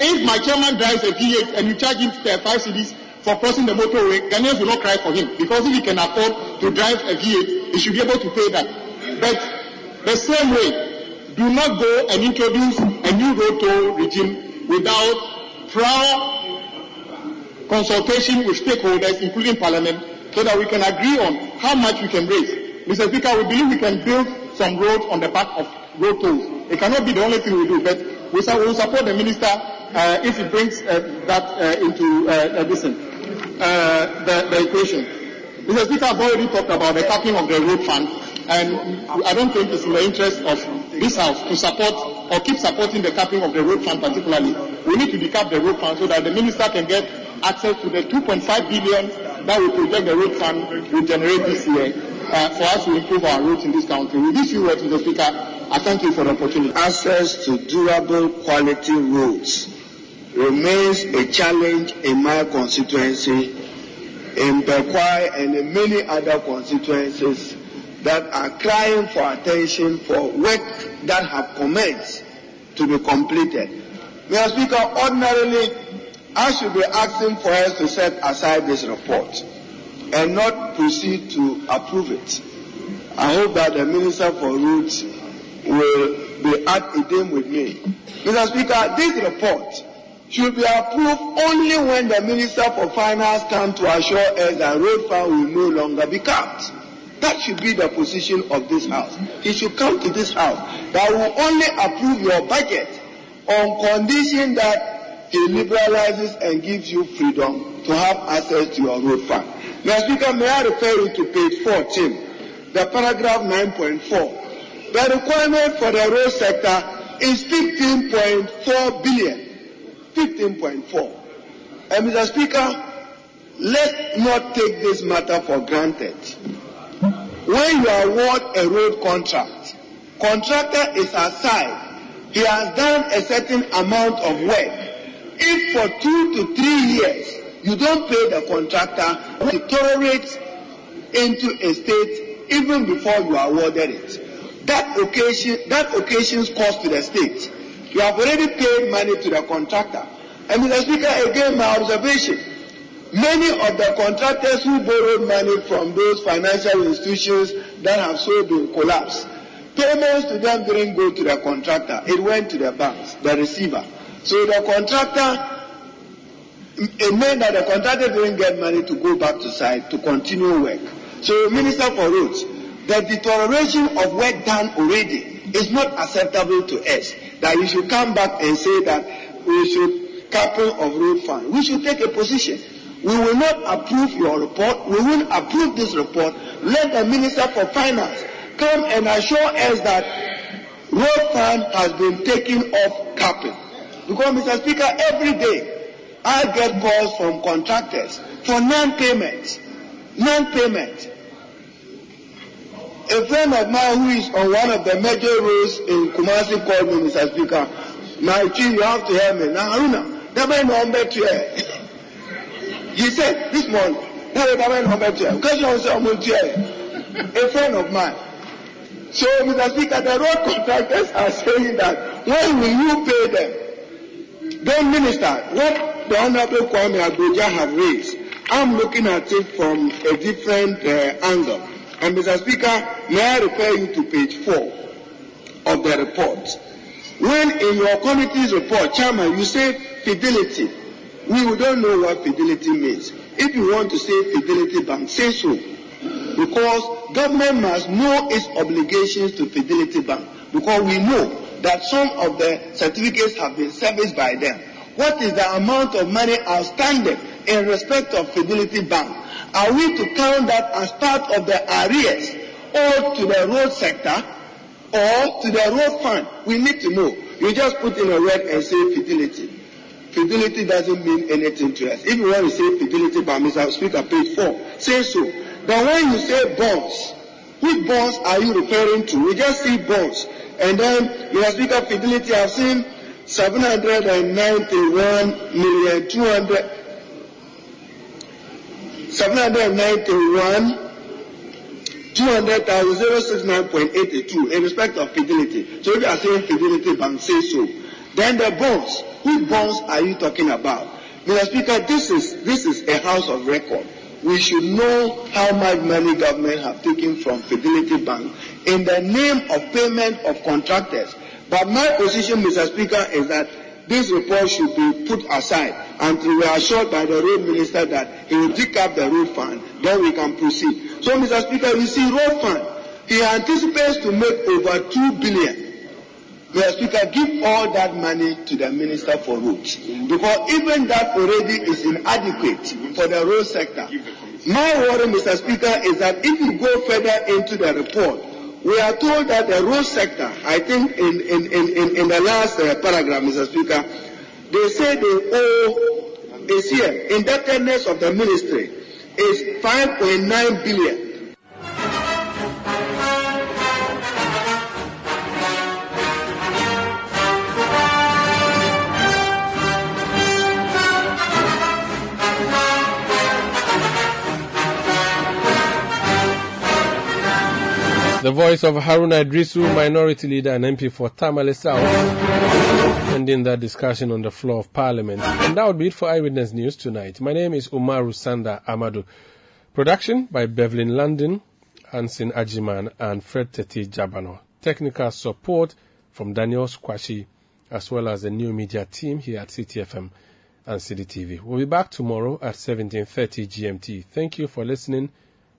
if my chairman drives a V8 and you charge him 5 CDs for crossing the motorway, Ghanaians will not cry for him because if he can afford to drive a V8, he should be able to pay that. But the same way, do not go and introduce a new road toll regime without prior consultation with stakeholders, including Parliament, so that we can agree on how much we can raise. Mr. Speaker, we believe we can build some roads on the back of road tolls. It cannot be the only thing we do, but we will support the minister uh, if he brings uh, that uh, into this, uh, the, the equation. Mr. Speaker, I've already talked about the capping of the road fund, and I don't think it's in the interest of this House to support or keep supporting the capping of the road fund particularly. We need to decap the road fund so that the minister can get access to the 2.5 billion that we project the road fund will generate this year uh, for us to improve our roads in this country. With these few words, Mr. Speaker, I thank you for the opportunity. Access to durable quality roads remains a challenge in my constituency, in Bekwai and in many other constituencies that are crying for attention for work that have commenced to be completed. Mr. Speaker, ordinarily, I should be asking for us to set aside this report and not proceed to approve it. I hope that the Minister for Roads will be at a with me. Mr. Speaker, this report should be approved only when the Minister for Finance comes to assure us that road fund will no longer be capped. That should be the position of this house. He should come to this house that will only approve your budget on condition that he liberalizes and gives you freedom to have access to your road fund. Mr. Speaker, may I refer you to page 14, the paragraph 9.4. The requirement for the road sector is 15.4 billion. 15.4. And Mr. Speaker, let's not take this matter for granted. When you award a road contract, contractor is aside. He has done a certain amount of work. If for two to three years you don't pay the contractor, it deteriorates into a state even before you awarded it. That occasion that occasions cost to the state. You have already paid money to the contractor. And Mr. Speaker, again my observation. Many of the contractors who borrowed money from those financial institutions that have so been collapsed, payments to them didn't go to the contractor. It went to the banks, the receiver. So the contractor, it meant that the contractor didn't get money to go back to site to continue work. So Minister for Roads, the deterioration of work done already is not acceptable to us. That you should come back and say that we should capping of road fund. We should take a position. We will not approve your report. We will approve this report. Let the Minister for Finance come and assure us that road fund has been taken off capping. Because, Mr. Speaker, every day I get calls from contractors for non-payment. Non-payment. A friend of mine who is on one of the major roads in Kumasi called me, Mr. Speaker. My chief, you have to help me. Now, Haruna, that man number two. He said this morning, that man number two. Because you say, I'm A friend of mine. So, Mr. Speaker, the road contractors are saying that when will you pay them? Then, Minister, what the Honorable Kwame Abuja have raised, I'm looking at it from a different uh, angle. And Mr. Speaker, may I refer you to page four of the report. When in your committee's report, Chairman, you say fidelity. We don't know what fidelity means. If you want to say fidelity bank, say so. Because government must know its obligations to fidelity bank. Because we know that some of the certificates have been serviced by them. What is the amount of money outstanding in respect of fidelity bank? Are we to count that as part of the arrears owed to the road sector or to the road fund? We need to know. You just put in a word and say fidelity. Fidelity doesn't mean anything to us. If you want to say fidelity by Mr. Speaker, page 4, say so. But when you say bonds, which bonds are you referring to? We just see bonds. And then, Mr. Speaker, fidelity, I've seen 791 million 200 791 200,069.82 in respect of fidelity. So if you are saying fidelity bank, say so. Then the bonds. Which bonds are you talking about? Mr. Speaker, this is this is a house of record. We should know how much money government have taken from Fidelity Bank in the name of payment of contractors. But my position, Mr. Speaker, is that this report should be put aside until we are assured by the road minister that he will dig up the road fund, then we can proceed. So, Mr. Speaker, you see, road fund, he anticipates to make over two billion. Mr. Speaker, give all that money to the Minister for Roads. Because even that already is inadequate for the road sector. My worry, Mr. Speaker, is that if you go further into the report, we are told that the road sector, I think in, in, in, in, the last uh, paragraph, Mr. Speaker, they say they owe this year, indebtedness of the ministry is 5.9 billion. The voice of Haruna Iddrisu, minority leader and MP for Tamale South, ending that discussion on the floor of Parliament. And that would be it for Eyewitness News tonight. My name is Umaru Sanda Amadu. Production by Bevlin London, Hansin Ajiman, and Fred Teti Jabano. Technical support from Daniel Squashi as well as the new media team here at Citi FM and Citi TV. We'll be back tomorrow at 17:30 GMT. Thank you for listening.